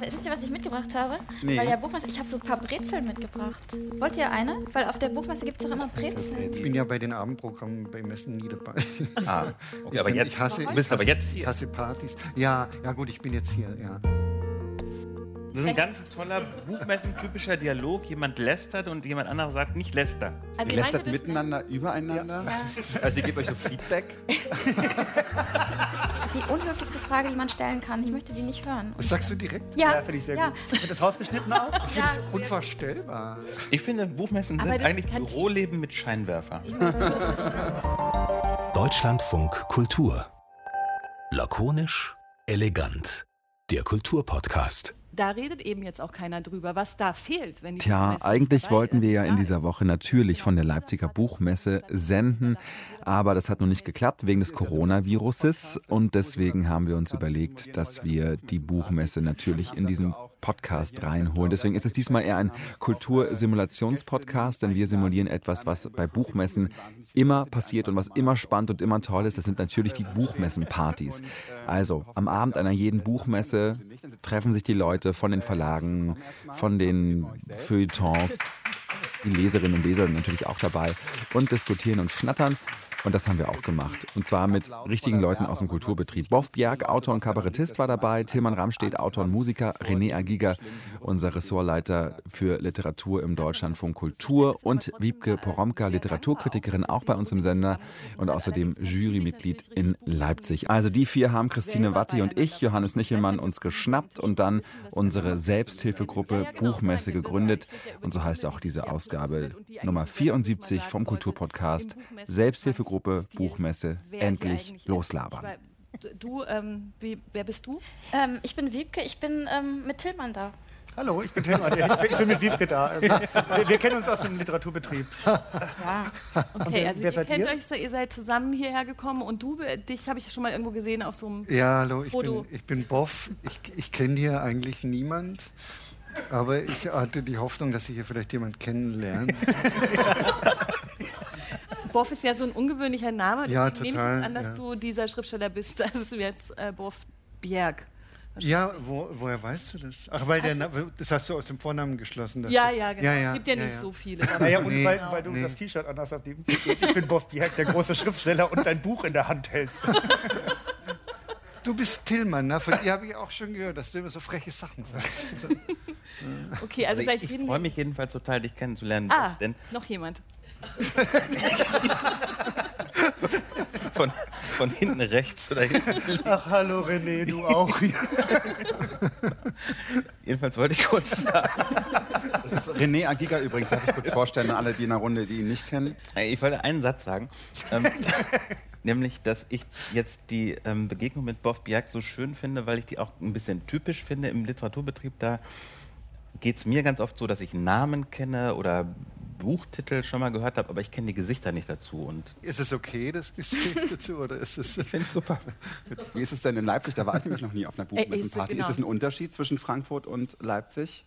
Wisst ihr, was ich mitgebracht habe? Nee. Weil ja Buchmesse, ich habe so ein paar Brezeln mitgebracht. Wollt ihr eine? Weil auf der Buchmesse gibt es doch immer Brezeln. Ich bin ja bei den Abendprogrammen bei Messen nie dabei. Ah, okay, aber Ich jetzt, hasse, bist aber jetzt Ich hier. hasse Partys. Ja, ja gut, ich bin jetzt hier, ja. Das ist ein ganz toller Buchmessen-typischer Dialog. Jemand lästert und jemand anderer sagt nicht läster. Ihr Also ich lästert miteinander, übereinander? Also ihr gebt euch so Feedback? Die unhöflichste Frage, die man stellen kann. Ich möchte die nicht hören. Das sagst du direkt? Ja, Ja, finde ich sehr ja. gut. Wird das rausgeschnitten auch? Ich finde es unvorstellbar. Ich finde, Buchmessen sind eigentlich Büroleben mit Scheinwerfer. Deutschlandfunk Kultur. Lakonisch, elegant. Der Kulturpodcast. Da redet eben jetzt auch keiner drüber, was da fehlt. Wenn die Tja, eigentlich wollten wir ja in dieser Woche natürlich von der Leipziger Buchmesse senden, aber das hat noch nicht geklappt wegen des Coronaviruses und deswegen haben wir uns überlegt, dass wir die Buchmesse natürlich in diesen Podcast reinholen. Deswegen ist es diesmal eher ein Kultursimulationspodcast, denn wir simulieren etwas, was bei Buchmessen immer passiert und was immer spannend und immer toll ist. Das sind natürlich die Buchmessenpartys. Also am Abend einer jeden Buchmesse treffen sich die Leute von den Verlagen, von den Feuilletons, die Leserinnen und Leser natürlich auch dabei und diskutieren und schnattern. Und das haben wir auch gemacht. Und zwar mit richtigen Leuten aus dem Kulturbetrieb. Boff Bjerg, Autor und Kabarettist, war dabei. Tilman Ramstedt, Autor und Musiker. René Agiga, unser Ressortleiter für Literatur im Deutschlandfunk Kultur. Und Wiebke Poromka, Literaturkritikerin, auch bei uns im Sender. Und außerdem Jurymitglied in Leipzig. Also die vier haben Christine Watti und ich, Johannes Nichelmann, uns geschnappt und dann unsere Selbsthilfegruppe Buchmesse gegründet. Und so heißt auch diese Ausgabe Nummer 74 vom Kulturpodcast. Selbsthilfegruppe, Buchmesse, Wer hier endlich loslabern. Du, ähm, wie, wer bist du? Ähm, ich bin Wiebke, ich bin ähm, mit Tillmann da. Hallo, ich bin Tilman. Ich bin, ich bin mit Wiebke da. Wir, wir kennen uns aus dem Literaturbetrieb. Ja. Okay, wer- also wer ihr seid kennt ihr? euch, so, ihr seid zusammen hierher gekommen und du, dich habe ich schon mal irgendwo gesehen auf so einem. Ja, hallo, ich Foto. bin, ich bin Boff. Ich, ich kenne hier eigentlich niemand. Aber ich hatte die Hoffnung, dass ich hier vielleicht jemand kennenlerne. Boff ist ja so ein ungewöhnlicher Name, deswegen Ja, nehme ich total, jetzt an, dass ja. du dieser Schriftsteller bist. Das ist jetzt äh, Boff Bjerg. Ja, wo, woher weißt du das? Ach, weil der, Na- das hast du aus dem Vornamen geschlossen. dass Ja, das- ja, genau. Ja, ja, Gibt ja ja, nicht ja. so viele. Naja, und Nee, weil, weil du nee. das T-Shirt anders auf dem steht. Ich bin Boff Bjerg, der große Schriftsteller und dein Buch in der Hand hältst. Du bist Tillmann, ne? Von dir habe ich auch schon gehört, dass du immer so freche Sachen sagst. Okay, also Also vielleicht ich ich freue mich jedenfalls total, dich kennenzulernen. Ah, Denn noch jemand. von, von hinten rechts oder hinten Ach, hallo René, du auch. Jedenfalls wollte ich kurz sagen, Das ist René Agiga übrigens, darf ich kurz vorstellen an alle, die in der Runde, die ihn nicht kennen. Ich wollte einen Satz sagen. Ähm, nämlich, dass ich jetzt die ähm, Begegnung mit Boff Bjerg so schön finde, weil ich die auch ein bisschen typisch finde im Literaturbetrieb. Da geht es mir ganz oft so, dass ich Namen kenne oder Buchtitel schon mal gehört habe, aber ich kenne die Gesichter nicht dazu. Und Ist es okay, das Gesicht dazu? Oder ist es. ich finde es super. Wie ist es denn in Leipzig? Da war ich nämlich noch nie auf einer Buchmessenparty. genau. Ist es ein Unterschied zwischen Frankfurt und Leipzig?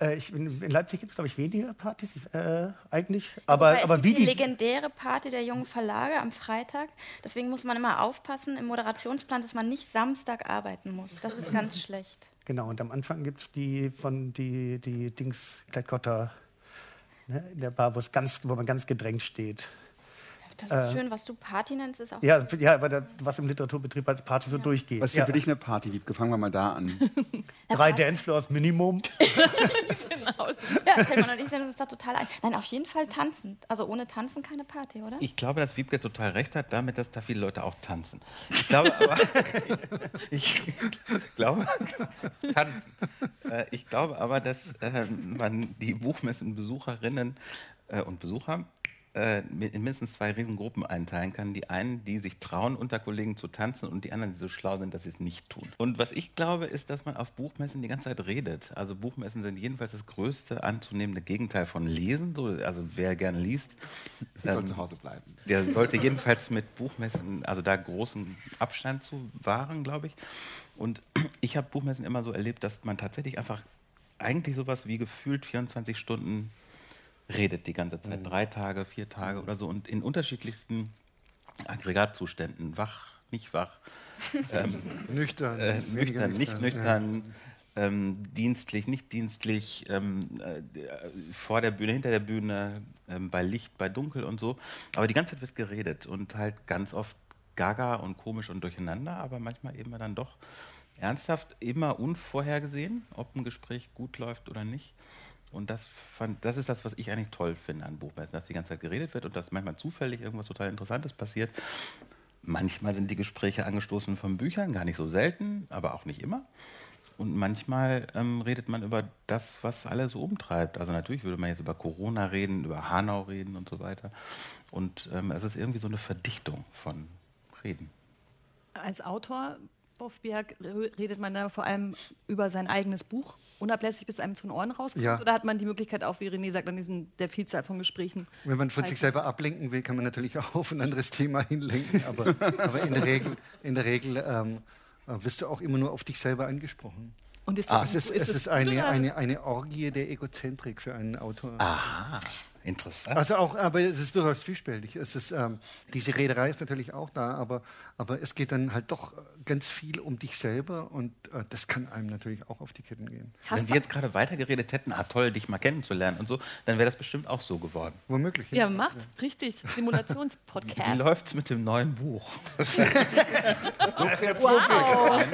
Äh, ich bin, in Leipzig gibt es, glaube ich, weniger Partys äh, eigentlich. Aber, aber es wie gibt die die. legendäre Party der jungen Verlage am Freitag. Deswegen muss man immer aufpassen im Moderationsplan, dass man nicht Samstag arbeiten muss. Das ist ganz schlecht. Genau, und am Anfang gibt es die von die, die Dings Kleinkotter ne, in der Bar, ganz, wo man ganz gedrängt steht. Das ist schön, was du Party nennst, ist auch. Ja, ja weil da, was im Literaturbetrieb als Party so durchgeht. Was ist ja. denn für dich eine Party, Wiebke? Fangen wir mal da an. Drei Dancefloors Minimum. Ja, Tillmann und ich sind uns da total ein. Nein, auf jeden Fall tanzen. Also ohne Tanzen keine Party, oder? Ich glaube, dass Wiebke total recht hat, damit, dass da viele Leute auch tanzen. Ich glaube aber, ich glaube, tanzen. Äh, ich glaube aber, dass äh, man die Buchmessenbesucherinnen äh, und Besucher äh, in mindestens zwei Riesengruppen einteilen kann. Die einen, die sich trauen, unter Kollegen zu tanzen und die anderen, die so schlau sind, dass sie es nicht tun. Und was ich glaube, ist, dass man auf Buchmessen die ganze Zeit redet. Also Buchmessen sind jedenfalls das größte anzunehmende Gegenteil von Lesen. So, also wer gerne liest, Ich soll ähm, zu Hause bleiben. der sollte jedenfalls mit Buchmessen, also da großen Abstand zu wahren, glaube ich. Und ich habe Buchmessen immer so erlebt, dass man tatsächlich einfach eigentlich sowas wie gefühlt 24 Stunden redet die ganze Zeit. Drei Tage, vier Tage oder so. Und in unterschiedlichsten Aggregatzuständen. Wach, nicht wach, ähm, Nüchtern. äh, weniger nüchtern, nicht nüchtern, ähm, dienstlich, nicht dienstlich, ähm, äh, vor der Bühne, hinter der Bühne, ähm, bei Licht, bei Dunkel und so. Aber die ganze Zeit wird geredet und halt ganz oft gaga und komisch und durcheinander, aber manchmal eben dann doch ernsthaft, immer unvorhergesehen, ob ein Gespräch gut läuft oder nicht. Und das, fand, das ist das, was ich eigentlich toll finde an Buchmessen, dass die ganze Zeit geredet wird und dass manchmal zufällig irgendwas total Interessantes passiert. Manchmal sind die Gespräche angestoßen von Büchern, gar nicht so selten, aber auch nicht immer. Und manchmal ähm, redet man über das, was alle so umtreibt. Also natürlich würde man jetzt über Corona reden, über Hanau reden und so weiter. Und ähm, es ist irgendwie so eine Verdichtung von Reden. Als Autor Boffberg redet man da vor allem über sein eigenes Buch, unablässig bis einem zu den Ohren rauskommt? Ja. Oder hat man die Möglichkeit, auch wie René sagt, an diesen, der Vielzahl von Gesprächen? Wenn man von sich selber ablenken will, kann man natürlich auch auf ein anderes Thema hinlenken. Aber, aber in der Regel, in der Regel ähm, äh, wirst du auch immer nur auf dich selber angesprochen. Und ist Ah, das, es ist, ist es ist eine, oder- eine, eine Orgie der Egozentrik für einen Autor. Aha, interessant. Also auch, aber es ist durchaus zwiespältig. Es ist, ähm, diese Rederei ist natürlich auch da, aber, aber es geht dann halt doch ganz viel um dich selber und äh, das kann einem natürlich auch auf die Ketten gehen. Wenn wir jetzt gerade weitergeredet hätten, ah toll, dich mal kennenzulernen und so, dann wäre das bestimmt auch so geworden. Womöglich. Ja, macht. Richtig. Wie Simulationspodcast. läuft's mit dem neuen Buch? Wow.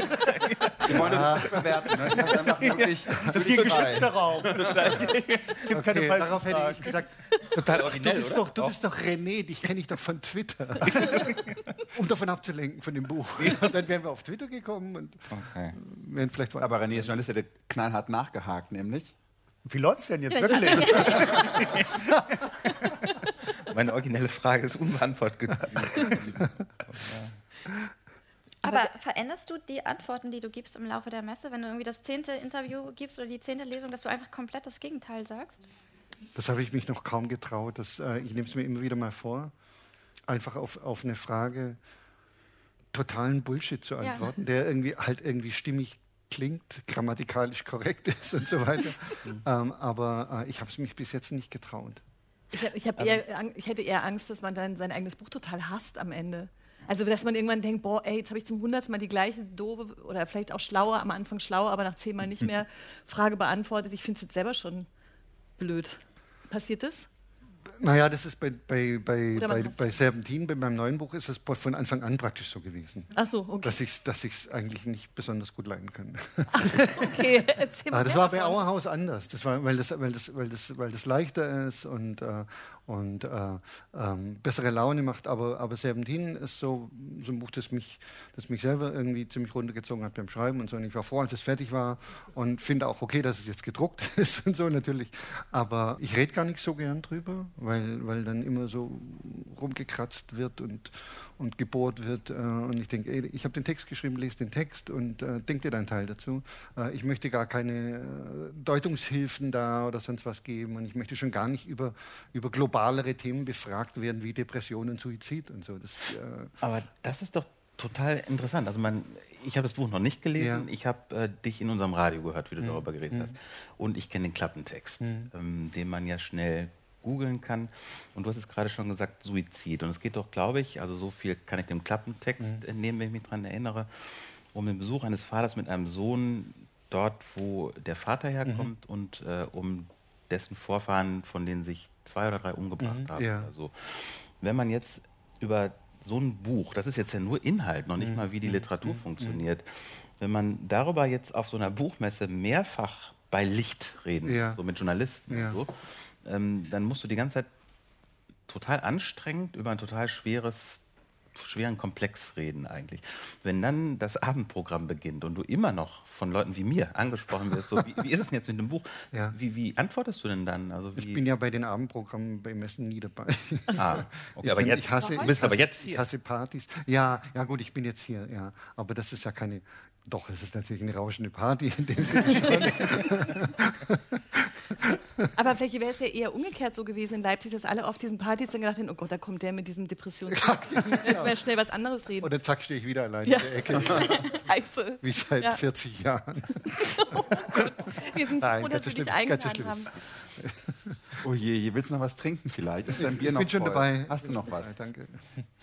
Wir wollen das nicht bewerten. Ne? Das ist einfach wirklich. Das ist hier ein geschützter Raum. Gibt keine Okay, falschen darauf hätte ich gesagt, Total du originell, bist, oder? doch, du bist doch René, dich kenne ich doch von Twitter. um davon abzulenken von dem Buch. Und dann wären wir auf Twitter gekommen und Okay. wären vielleicht woanders. Aber René ist Journalist, der hat knallhart nachgehakt, nämlich. Wie läuft's denn jetzt wirklich? Meine originelle Frage ist unbeantwortet geblieben. Aber veränderst du die Antworten, die du gibst im Laufe der Messe, wenn du irgendwie das zehnte Interview gibst oder die zehnte Lesung, dass du einfach komplett das Gegenteil sagst? Das habe ich mich noch kaum getraut. Das, äh, ich nehme es mir immer wieder mal vor, einfach auf, auf eine Frage totalen Bullshit zu Ja. antworten, der irgendwie halt irgendwie stimmig klingt, grammatikalisch korrekt ist und so weiter. ähm, aber äh, ich habe es mich bis jetzt nicht getraut. Ich, ich, hab eher, ich hätte eher Angst, dass man dann sein eigenes Buch total hasst am Ende. Also, dass man irgendwann denkt, boah, ey, jetzt habe ich zum hundertsten Mal die gleiche doofe oder vielleicht auch schlaue, am Anfang schlauer, aber nach zehnmal nicht mehr Frage beantwortet. Ich finde es jetzt selber schon blöd. Passiert das? Naja, das ist bei, bei, bei, bei, bei Serpentin, bei meinem neuen Buch, ist es von Anfang an praktisch so gewesen. Ach so, okay. Dass ich es dass ich's eigentlich nicht besonders gut leiden kann. okay. Erzähl mal das war bei davon. Auerhaus anders. Das war, weil, das, weil, das, weil, das, weil das leichter ist und, äh, und äh, ähm, bessere Laune macht. Aber, aber Serpentin ist so, so ein Buch, das mich, das mich selber irgendwie ziemlich runtergezogen hat beim Schreiben und so. Und ich war froh, als es fertig war und finde auch okay, dass es jetzt gedruckt ist und so natürlich. Aber ich rede gar nicht so gern drüber, weil, weil dann immer so rumgekratzt wird und, und gebohrt wird. Äh, und ich denke, ich habe den Text geschrieben, lese den Text und äh, denk dir deinen Teil dazu. Äh, ich möchte gar keine äh, Deutungshilfen da oder sonst was geben und ich möchte schon gar nicht über, über globalere Themen befragt werden wie Depression und Suizid und so. Das, äh, Aber das ist doch total interessant. Also man, ich habe das Buch noch nicht gelesen. Ja. Ich habe äh, dich in unserem Radio gehört, wie du darüber geredet hast. Und ich kenne den Klappentext, ähm, den man ja schnell googeln kann. Und du hast es gerade schon gesagt, Suizid. Und es geht doch, glaube ich, also so viel kann ich dem Klappentext entnehmen, wenn ich mich daran erinnere, um den Besuch eines Vaters mit einem Sohn dort, wo der Vater herkommt und äh, um dessen Vorfahren, von denen sich zwei oder drei umgebracht haben. ja. Oder so. Wenn man jetzt über so ein Buch, das ist jetzt ja nur Inhalt, noch nicht Mhm. mal wie die Literatur funktioniert, wenn man darüber jetzt auf so einer Buchmesse mehrfach bei Licht reden, Ja. so mit Journalisten Ja. und so, ähm, dann musst du die ganze Zeit total anstrengend über ein total schweres schweren Komplex reden eigentlich. Wenn dann das Abendprogramm beginnt und du immer noch von Leuten wie mir angesprochen wirst, so, wie, wie ist es denn jetzt mit dem Buch? Ja. Wie, wie antwortest du denn dann? Also ich bin ja bei den Abendprogrammen bei Messen nie dabei. ah, okay, Ich aber bin- jetzt, ich hasse, du bist ich aber jetzt Ich hier. hasse Partys. Ja, ja gut, ich bin jetzt hier, ja. Aber das ist ja keine. Doch, es ist natürlich eine rauschende Party in dem Sinne. Aber vielleicht wäre es ja eher umgekehrt so gewesen in Leipzig, dass alle auf diesen Partys dann gedacht hätten, oh Gott, da kommt der mit diesem Depressions... Jetzt mal schnell was anderes reden. Und dann zack, stehe ich wieder allein Ja. in der Ecke, Scheiße. wie seit Ja. 40 Jahren. Wir sind so Nein, froh, dass so wir dich eingeladen haben. Oh je, je, willst du noch was trinken vielleicht? Ist dein Bier Ich noch bin schon voll? dabei. Hast du noch was? Danke.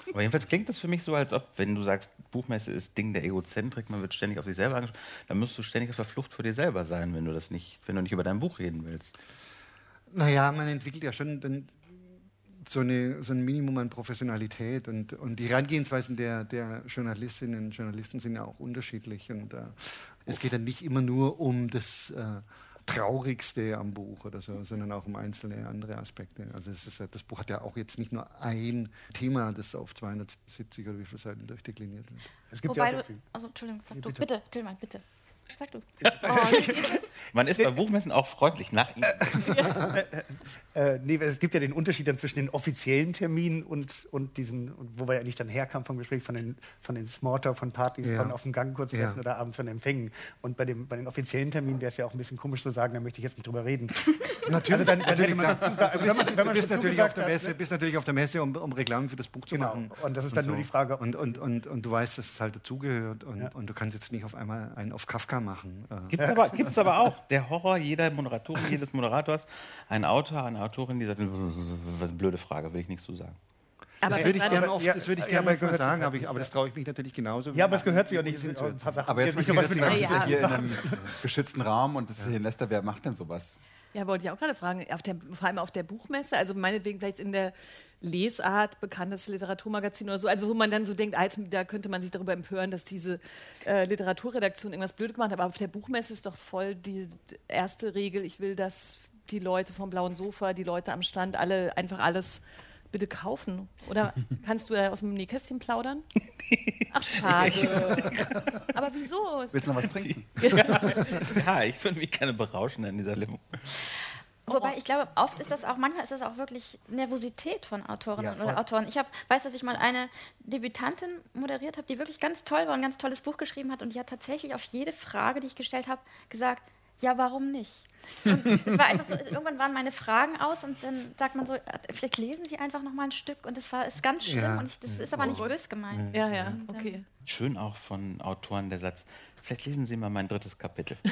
Aber jedenfalls klingt das für mich so, als ob, wenn du sagst, Buchmesse ist Ding der Egozentrik, man wird ständig auf sich selber angesprochen, dann musst du ständig auf der Flucht vor dir selber sein, wenn du das nicht, wenn du nicht über dein Buch reden willst. Naja, man entwickelt ja schon dann so, eine, so ein Minimum an Professionalität und, und die Herangehensweisen der, der Journalistinnen und Journalisten sind ja auch unterschiedlich. Und äh, es geht dann nicht immer nur um das äh, Traurigste am Buch oder so, sondern auch um einzelne andere Aspekte. Also es ist, das Buch hat ja auch jetzt nicht nur ein Thema, das auf 270 oder wie viele Seiten durchdekliniert wird. Es gibt Wobei ja auch du, also Entschuldigung, Ja, du, bitte. bitte, Tillmann, bitte. Sag du. Man ist bei Buchmessen auch freundlich nach ihm. Äh, nee, es gibt ja den Unterschied dann zwischen den offiziellen Terminen und, und diesen, wo wir ja eigentlich dann herkamen vom Gespräch, von den, von den Smalltalk, von Partys, Ja. von auf dem Gang kurz treffen Ja. oder abends von Empfängen. Und bei, dem, bei den offiziellen Terminen wäre es ja auch ein bisschen komisch zu sagen, da möchte ich jetzt nicht drüber reden. Natürlich, Also dann- dann man klar. dazu sagen- also wenn man- wenn man du bist schon natürlich auf zugesagt der hat, Messe, ne? bist natürlich auf der Messe, um, um Reklame für das Buch zu Genau. machen. Und das ist dann nur die Frage, Und, und, und, und du weißt, dass es halt dazugehört und, Ja. und du kannst jetzt nicht auf einmal einen auf Kafka machen. Äh, Gibt es aber, gibt's aber auch. Der Horror jeder Moderatorin, jedes Moderators, ein Autor, eine Autorin, die sagt, was eine blöde Frage, will ich nichts zu sagen. Aber Das würde ich gerne oft, ja, das würde ich ja, gerne gehört sich sagen, aber, ich, aber das traue ich mich natürlich genauso. Ja, aber es gehört sich auch nicht. Aber jetzt nicht nicht was wir Ja. hier in einem geschützten Raum und das ist hier in Leicester, wer macht denn sowas? Ja, wollte ich auch gerade fragen. Auf der, vor allem auf der Buchmesse, also meinetwegen vielleicht in der Lesart, bekanntes Literaturmagazin oder so, also wo man dann so denkt, jetzt, da könnte man sich darüber empören, dass diese äh, Literaturredaktion irgendwas blöd gemacht hat. Aber auf der Buchmesse ist doch voll die erste Regel, ich will, dass die Leute vom blauen Sofa, die Leute am Stand, alle einfach alles bitte kaufen. Oder kannst du da aus dem Nähkästchen plaudern? Ach, schade. Aber wieso? Willst du noch was trinken? Ja, ich würde mich gerne berauschen in dieser Limo. Wobei ich glaube, oft ist das auch, manchmal ist das auch wirklich Nervosität von Autorinnen Ja, oder Autoren. Ich hab, weiß, dass ich mal eine Debütantin moderiert habe, die wirklich ganz toll war und ein ganz tolles Buch geschrieben hat und die hat tatsächlich auf jede Frage, die ich gestellt habe, gesagt, ja, warum nicht? Und es war einfach so, irgendwann waren meine Fragen aus und dann sagt man so, äh, vielleicht lesen Sie einfach noch mal ein Stück und das war ist ganz schlimm Ja. und ich, das ist aber nicht bös gemeint. ja, ja, okay. Schön auch von Autoren der Satz, vielleicht lesen Sie mal mein drittes Kapitel.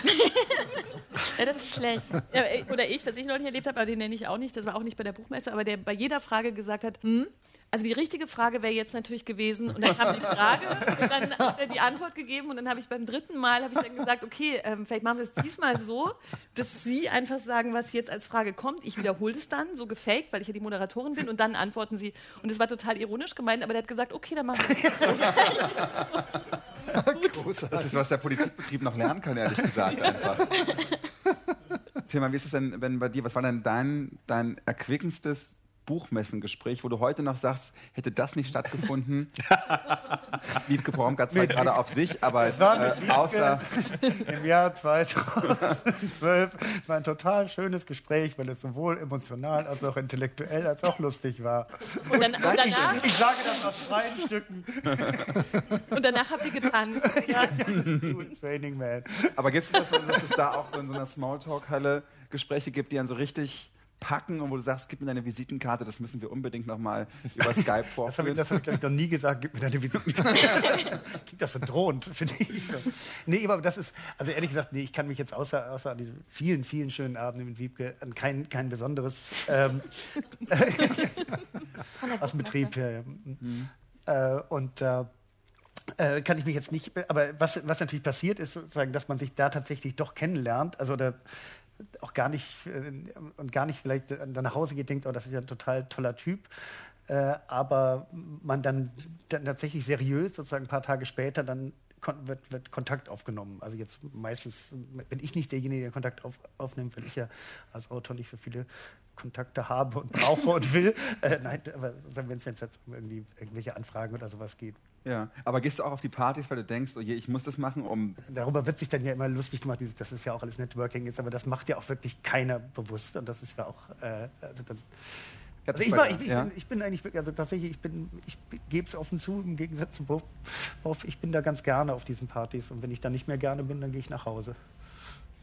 Ja, das ist schlecht. Ja, oder ich, was ich neulich erlebt habe, aber den nenne ich auch nicht, das war auch nicht bei der Buchmesse, aber der bei jeder Frage gesagt hat, hm, also die richtige Frage wäre jetzt natürlich gewesen, und dann kam die Frage, und dann hat er die Antwort gegeben und dann habe ich beim dritten Mal, habe ich dann gesagt, okay, ähm, vielleicht machen wir es diesmal so, dass Sie einfach sagen, was jetzt als Frage kommt. Ich wiederhole es dann, so gefaked, weil ich ja die Moderatorin bin, und dann antworten Sie. Und es war total ironisch gemeint, aber der hat gesagt, okay, dann machen wir es so. Das ist, was der Politikbetrieb noch lernen kann, ehrlich gesagt, einfach. Tilman, wie ist es denn, wenn bei dir, was war denn dein, dein erquickendstes Buchmessengespräch, wo du heute noch sagst, hätte das nicht stattgefunden? Wiebke Pormgart zeigt gerade auf sich, aber es, war äh, außer Im Jahr 2012. Es war ein total schönes Gespräch, weil es sowohl emotional als auch intellektuell als auch lustig war. Und, dann, und, danach, Ich sage das aus freien Stücken. und danach habt ihr getanzt. Ja. Training Man. Aber gibt es das, dass es da auch so in so einer Smalltalk-Halle Gespräche gibt, die dann so richtig packen und wo du sagst, gib mir deine Visitenkarte, das müssen wir unbedingt nochmal über Skype Das habe ich, vorführen? das hab ich glaube ich, noch nie gesagt. Gib mir deine Visitenkarte. Klingt das so drohend, finde ich. Nee, aber das ist, also ehrlich gesagt, nee, ich kann mich jetzt außer, außer an diese vielen, vielen schönen Abende mit Wiebke an kein, kein besonderes ähm, aus dem. Betrieb. Ja, ja. Äh, und äh, äh, kann ich mich jetzt nicht, aber was, was natürlich passiert ist, sozusagen, dass man sich da tatsächlich doch kennenlernt, also oder auch gar nicht äh, und gar nicht vielleicht dann nach Hause geht, denkt, oh, das ist ja ein total toller Typ. Äh, aber man dann, dann tatsächlich seriös, sozusagen ein paar Tage später, dann wird, wird Kontakt aufgenommen. Also jetzt meistens bin ich nicht derjenige, der Kontakt auf, aufnimmt, weil ich ja als Autor nicht so viele Kontakte habe und brauche und will. Äh, nein, aber wenn es jetzt um irgendwie irgendwelche Anfragen oder sowas geht. Ja, aber gehst du auch auf die Partys, weil du denkst, oh je, ich muss das machen, um Darüber wird sich dann ja immer lustig gemacht, dass es ja auch alles Networking ist, aber das macht ja auch wirklich keiner bewusst und das ist ja auch. Äh, also dann, also ich, war, ich, ich, ja? bin, ich bin eigentlich wirklich, also tatsächlich, ich bin, ich gebe es offen zu, im Gegensatz zu Bob, ich bin da ganz gerne auf diesen Partys und wenn ich da nicht mehr gerne bin, dann gehe ich nach Hause.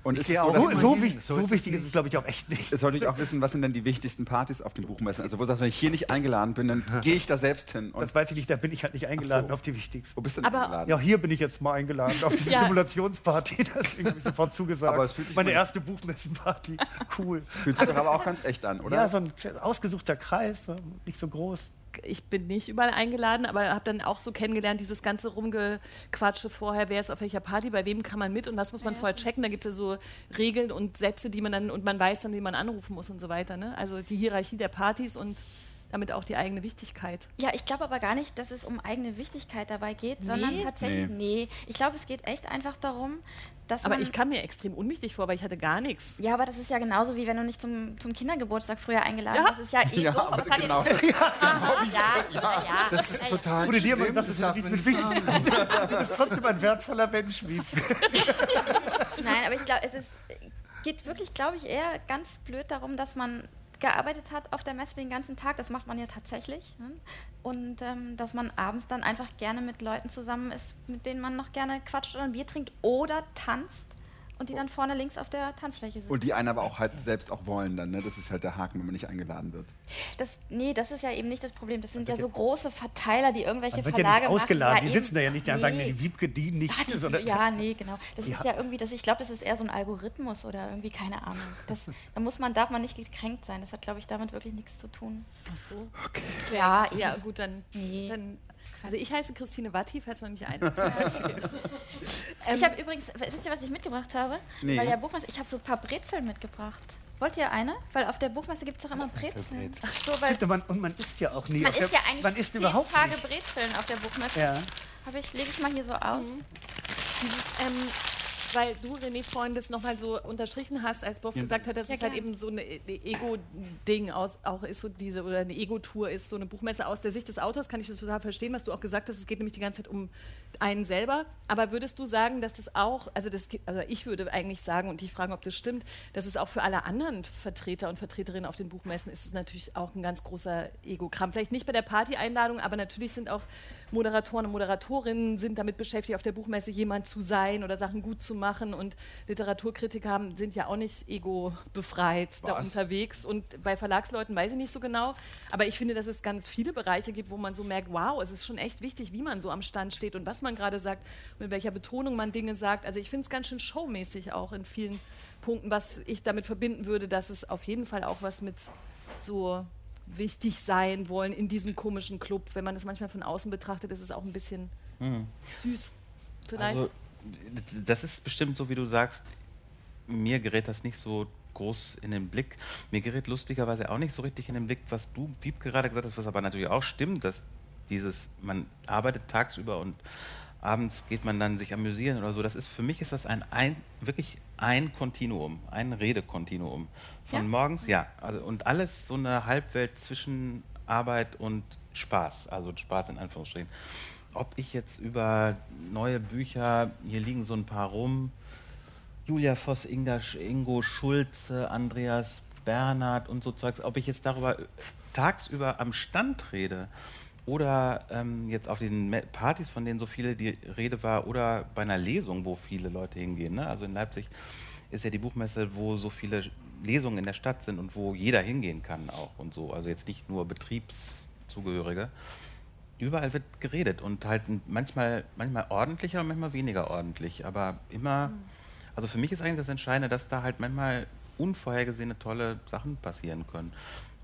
Und ist so, so, so, wichtig, So so ist es wichtig ist es, glaube ich, auch echt nicht. Jetzt sollte ich auch wissen, was sind denn die wichtigsten Partys auf den Buchmessen? Also wo sagst du, wenn ich hier nicht eingeladen bin, dann gehe ich da selbst hin. Und Das weiß ich nicht, da bin ich halt nicht eingeladen so. auf die wichtigsten. wo bist du denn Aber- eingeladen? Ja, hier bin ich jetzt mal eingeladen auf diese Ja. Simulationsparty. Deswegen habe ich sofort zugesagt. Aber es fühlt sich Meine erste Buchmessenparty. Cool. Fühlt sich doch aber auch ganz echt an, oder? Ja, so ein ausgesuchter Kreis, nicht so groß. Ich bin nicht überall eingeladen, aber habe dann auch so kennengelernt, dieses ganze Rumgequatsche vorher, wer ist auf welcher Party, bei wem kann man mit und was muss man vorher checken. Da gibt es ja so Regeln und Sätze, die man dann, und man weiß dann, wie man anrufen muss und so weiter. Ne? Also die Hierarchie der Partys und damit auch die eigene Wichtigkeit. Ja, ich glaube aber gar nicht, dass es um eigene Wichtigkeit dabei geht, sondern Nee? tatsächlich, nee. Ich glaube, es geht echt einfach darum, dass Aber man... ich kam mir extrem unwichtig vor, weil ich hatte gar nichts. ja, aber das ist ja genauso, wie wenn du nicht zum, zum Kindergeburtstag früher eingeladen Ja. hast. Das ist ja eh Ja, doof, aber aber es hat genau ja. Aha, ja, ja, ja. Das ist total Wurde dir schlimm, gesagt, darf nichts man mit wichtig. Du bist trotzdem ein wertvoller Mensch, wie. Nein, aber ich glaube, es ist, geht wirklich, glaube ich, eher ganz blöd darum, dass man gearbeitet hat auf der Messe den ganzen Tag. Das macht man ja tatsächlich. Ne? Und ähm, dass man abends dann einfach gerne mit Leuten zusammen ist, mit denen man noch gerne quatscht oder ein Bier trinkt oder tanzt und die dann vorne links auf der Tanzfläche sind. Und die einen aber auch halt selbst auch wollen dann, ne? Das ist halt der Haken, wenn man nicht eingeladen wird. Das, nee, das ist ja eben nicht das Problem. Das sind ja so große Verteiler, die irgendwelche wird ja Verlage nicht ausgeladen. machen. Die sitzen da ja nicht da und sagen, nee. nee, die Wiebke, die nicht. Ah, die, sondern- ja, nee, genau. Das Ja. ist ja irgendwie, das, ich glaube, das ist eher so ein Algorithmus oder irgendwie, keine Ahnung. Das, da muss man, darf man nicht gekränkt sein. Das hat, glaube ich, damit wirklich nichts zu tun. Ach so. Ja, Ja, gut, dann. Nee. dann also ich heiße Christine Watti, falls man mich ein. Ich habe übrigens, wisst ihr, was ich mitgebracht habe? Nee. Weil ja Buchmesse, ich habe so ein paar Brezeln mitgebracht. Wollt ihr eine? Weil auf der Buchmesse gibt es doch immer Brezeln. Ach so, weil Und man, und man isst ja auch nie. man isst ja eigentlich man isst überhaupt Tage nicht. Brezeln auf der Buchmesse. Ja. Habe ich, lege ich mal hier so aus. Dieses, ähm, weil du, René, vorhin das nochmal so unterstrichen hast, als Boff gesagt hat, dass Ja, es halt gern. eben so ein Ego-Ding aus, auch ist so diese, oder eine Ego-Tour ist, so eine Buchmesse aus der Sicht des Autors, kann ich das total verstehen, was du auch gesagt hast, es geht nämlich die ganze Zeit um einen selber, aber würdest du sagen, dass das auch, also, das, also ich würde eigentlich sagen, und ich frage, ob das stimmt, dass es auch für alle anderen Vertreter und Vertreterinnen auf den Buchmessen ist es natürlich auch ein ganz großer Ego-Kram. Vielleicht nicht bei der Party-Einladung, aber natürlich sind auch Moderatoren und Moderatorinnen sind damit beschäftigt, auf der Buchmesse jemand zu sein oder Sachen gut zu machen. Und Literaturkritiker haben, sind ja auch nicht ego-befreit da unterwegs. Und bei Verlagsleuten weiß ich nicht so genau. Aber ich finde, dass es ganz viele Bereiche gibt, wo man so merkt, wow, es ist schon echt wichtig, wie man so am Stand steht und was man gerade sagt, mit welcher Betonung man Dinge sagt. Also ich finde es ganz schön showmäßig auch in vielen Punkten, was ich damit verbinden würde, dass es auf jeden Fall auch was mit so wichtig sein wollen in diesem komischen Club. Wenn man es manchmal von außen betrachtet, ist es auch ein bisschen süß. Vielleicht. Also, das ist bestimmt so, wie du sagst. Mir gerät das nicht so groß in den Blick. Mir gerät lustigerweise auch nicht so richtig in den Blick, was du, Piep, gerade gesagt hast, was aber natürlich auch stimmt, dass dieses, man arbeitet tagsüber und abends geht man dann sich amüsieren oder so. Das ist, für mich ist das ein, ein wirklich ein Kontinuum, ein Redekontinuum. Von Ja? morgens, ja, also, und alles so eine Halbwelt zwischen Arbeit und Spaß, also Spaß in Anführungsstrichen ob ich jetzt über neue Bücher, hier liegen so ein paar rum, Julia Voss, Inga, Ingo Schulze, Andreas Bernhard und so Zeugs, ob ich jetzt darüber tagsüber am Stand rede oder ähm, jetzt auf den Partys, von denen so viele die Rede war, oder bei einer Lesung, wo viele Leute hingehen. Ne? Also in Leipzig ist ja die Buchmesse, wo so viele Lesungen in der Stadt sind und wo jeder hingehen kann auch und so. Also jetzt nicht nur Betriebszugehörige überall wird geredet und halt manchmal, manchmal ordentlicher und manchmal weniger ordentlich. Aber immer, also für mich ist eigentlich das Entscheidende, dass da halt manchmal unvorhergesehene tolle Sachen passieren können.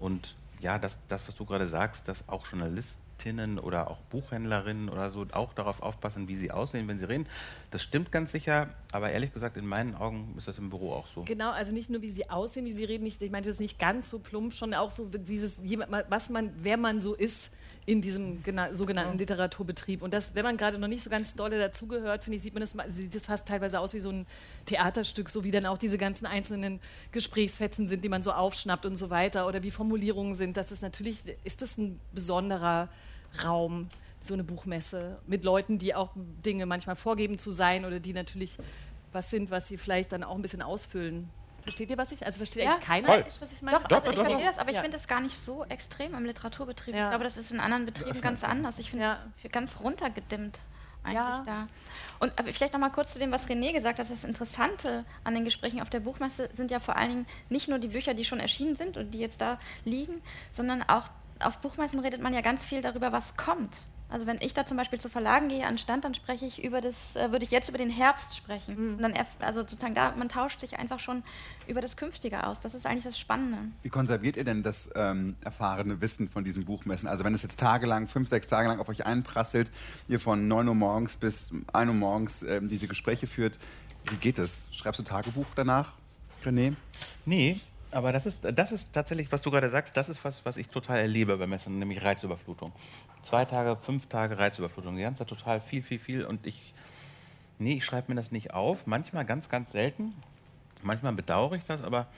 Und ja, das, das was du gerade sagst, dass auch Journalistinnen oder auch Buchhändlerinnen oder so auch darauf aufpassen, wie sie aussehen, wenn sie reden, das stimmt ganz sicher. Aber ehrlich gesagt, in meinen Augen ist das im Büro auch so. Genau, also nicht nur wie sie aussehen, wie sie reden, ich, ich meinte das nicht ganz so plump, schon auch so dieses, was man, wer man so ist in diesem gena- sogenannten Literaturbetrieb. Und das, wenn man gerade noch nicht so ganz dolle dazugehört, finde ich, sieht man das, sieht das fast teilweise aus wie so ein Theaterstück, so wie dann auch diese ganzen einzelnen Gesprächsfetzen sind, die man so aufschnappt und so weiter, oder wie Formulierungen sind. Das ist natürlich, ist das ein besonderer Raum, so eine Buchmesse, mit Leuten, die auch Dinge manchmal vorgeben zu sein oder die natürlich was sind, was sie vielleicht dann auch ein bisschen ausfüllen. Versteht ihr, was ich? Also versteht Ja. eigentlich keiner, Voll. was ich meine? Doch, also ich verstehe das, aber ich Ja. finde das gar nicht so extrem im Literaturbetrieb. Ja. Ich glaube, das ist in anderen Betrieben ganz anders. Ich finde Ja. es ganz runtergedimmt. eigentlich Ja. da. Und aber vielleicht noch mal kurz zu dem, was René gesagt hat. Das Interessante an den Gesprächen auf der Buchmesse sind ja vor allen Dingen nicht nur die Bücher, die schon erschienen sind und die jetzt da liegen, sondern auch auf Buchmessen redet man ja ganz viel darüber, was kommt. Also wenn ich da zum Beispiel zu Verlagen gehe, an Stand, dann spreche ich über das, äh, würde ich jetzt über den Herbst sprechen. Und dann, also sozusagen da, man tauscht sich einfach schon über das Künftige aus. Das ist eigentlich das Spannende. Wie konserviert ihr denn das ähm, erfahrene Wissen von diesen Buchmessen? Also wenn es jetzt tagelang, fünf, sechs Tage lang auf euch einprasselt, ihr von 9 Uhr morgens bis 1 Uhr morgens ähm, diese Gespräche führt, wie geht es? Schreibst du Tagebuch danach, René? Nee, aber das ist, das ist tatsächlich, was du gerade sagst, das ist was, was ich total erlebe bei Messen, nämlich Reizüberflutung. Zwei Tage, fünf Tage Reizüberflutung, die ganze Zeit total viel, viel, viel. Und ich, nee, ich schreibe mir das nicht auf. Manchmal ganz, ganz selten. Manchmal bedauere ich das, aber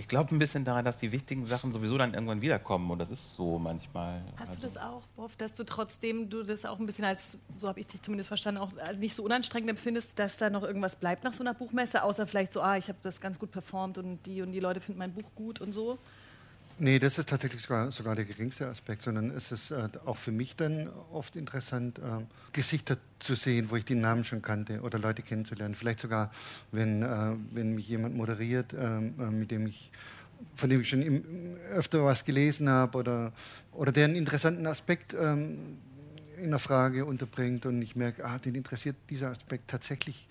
ich glaube ein bisschen daran, dass die wichtigen Sachen sowieso dann irgendwann wiederkommen. Und das ist so manchmal. Hast Also- du das auch, Boff, dass du trotzdem du das auch ein bisschen als, so habe ich dich zumindest verstanden, auch nicht so unanstrengend empfindest, dass da noch irgendwas bleibt nach so einer Buchmesse, außer vielleicht so, ah, ich habe das ganz gut performt und die und die Leute finden mein Buch gut und so? Nee, das ist tatsächlich sogar, sogar der geringste Aspekt, sondern es ist äh, auch für mich dann oft interessant, äh, Gesichter zu sehen, wo ich die Namen schon kannte oder Leute kennenzulernen. Vielleicht sogar, wenn, äh, wenn mich jemand moderiert, ähm, äh, mit dem ich von dem ich schon im, öfter was gelesen habe oder, oder der einen interessanten Aspekt ähm, in einer Frage unterbringt und ich merke, ah, den interessiert dieser Aspekt tatsächlich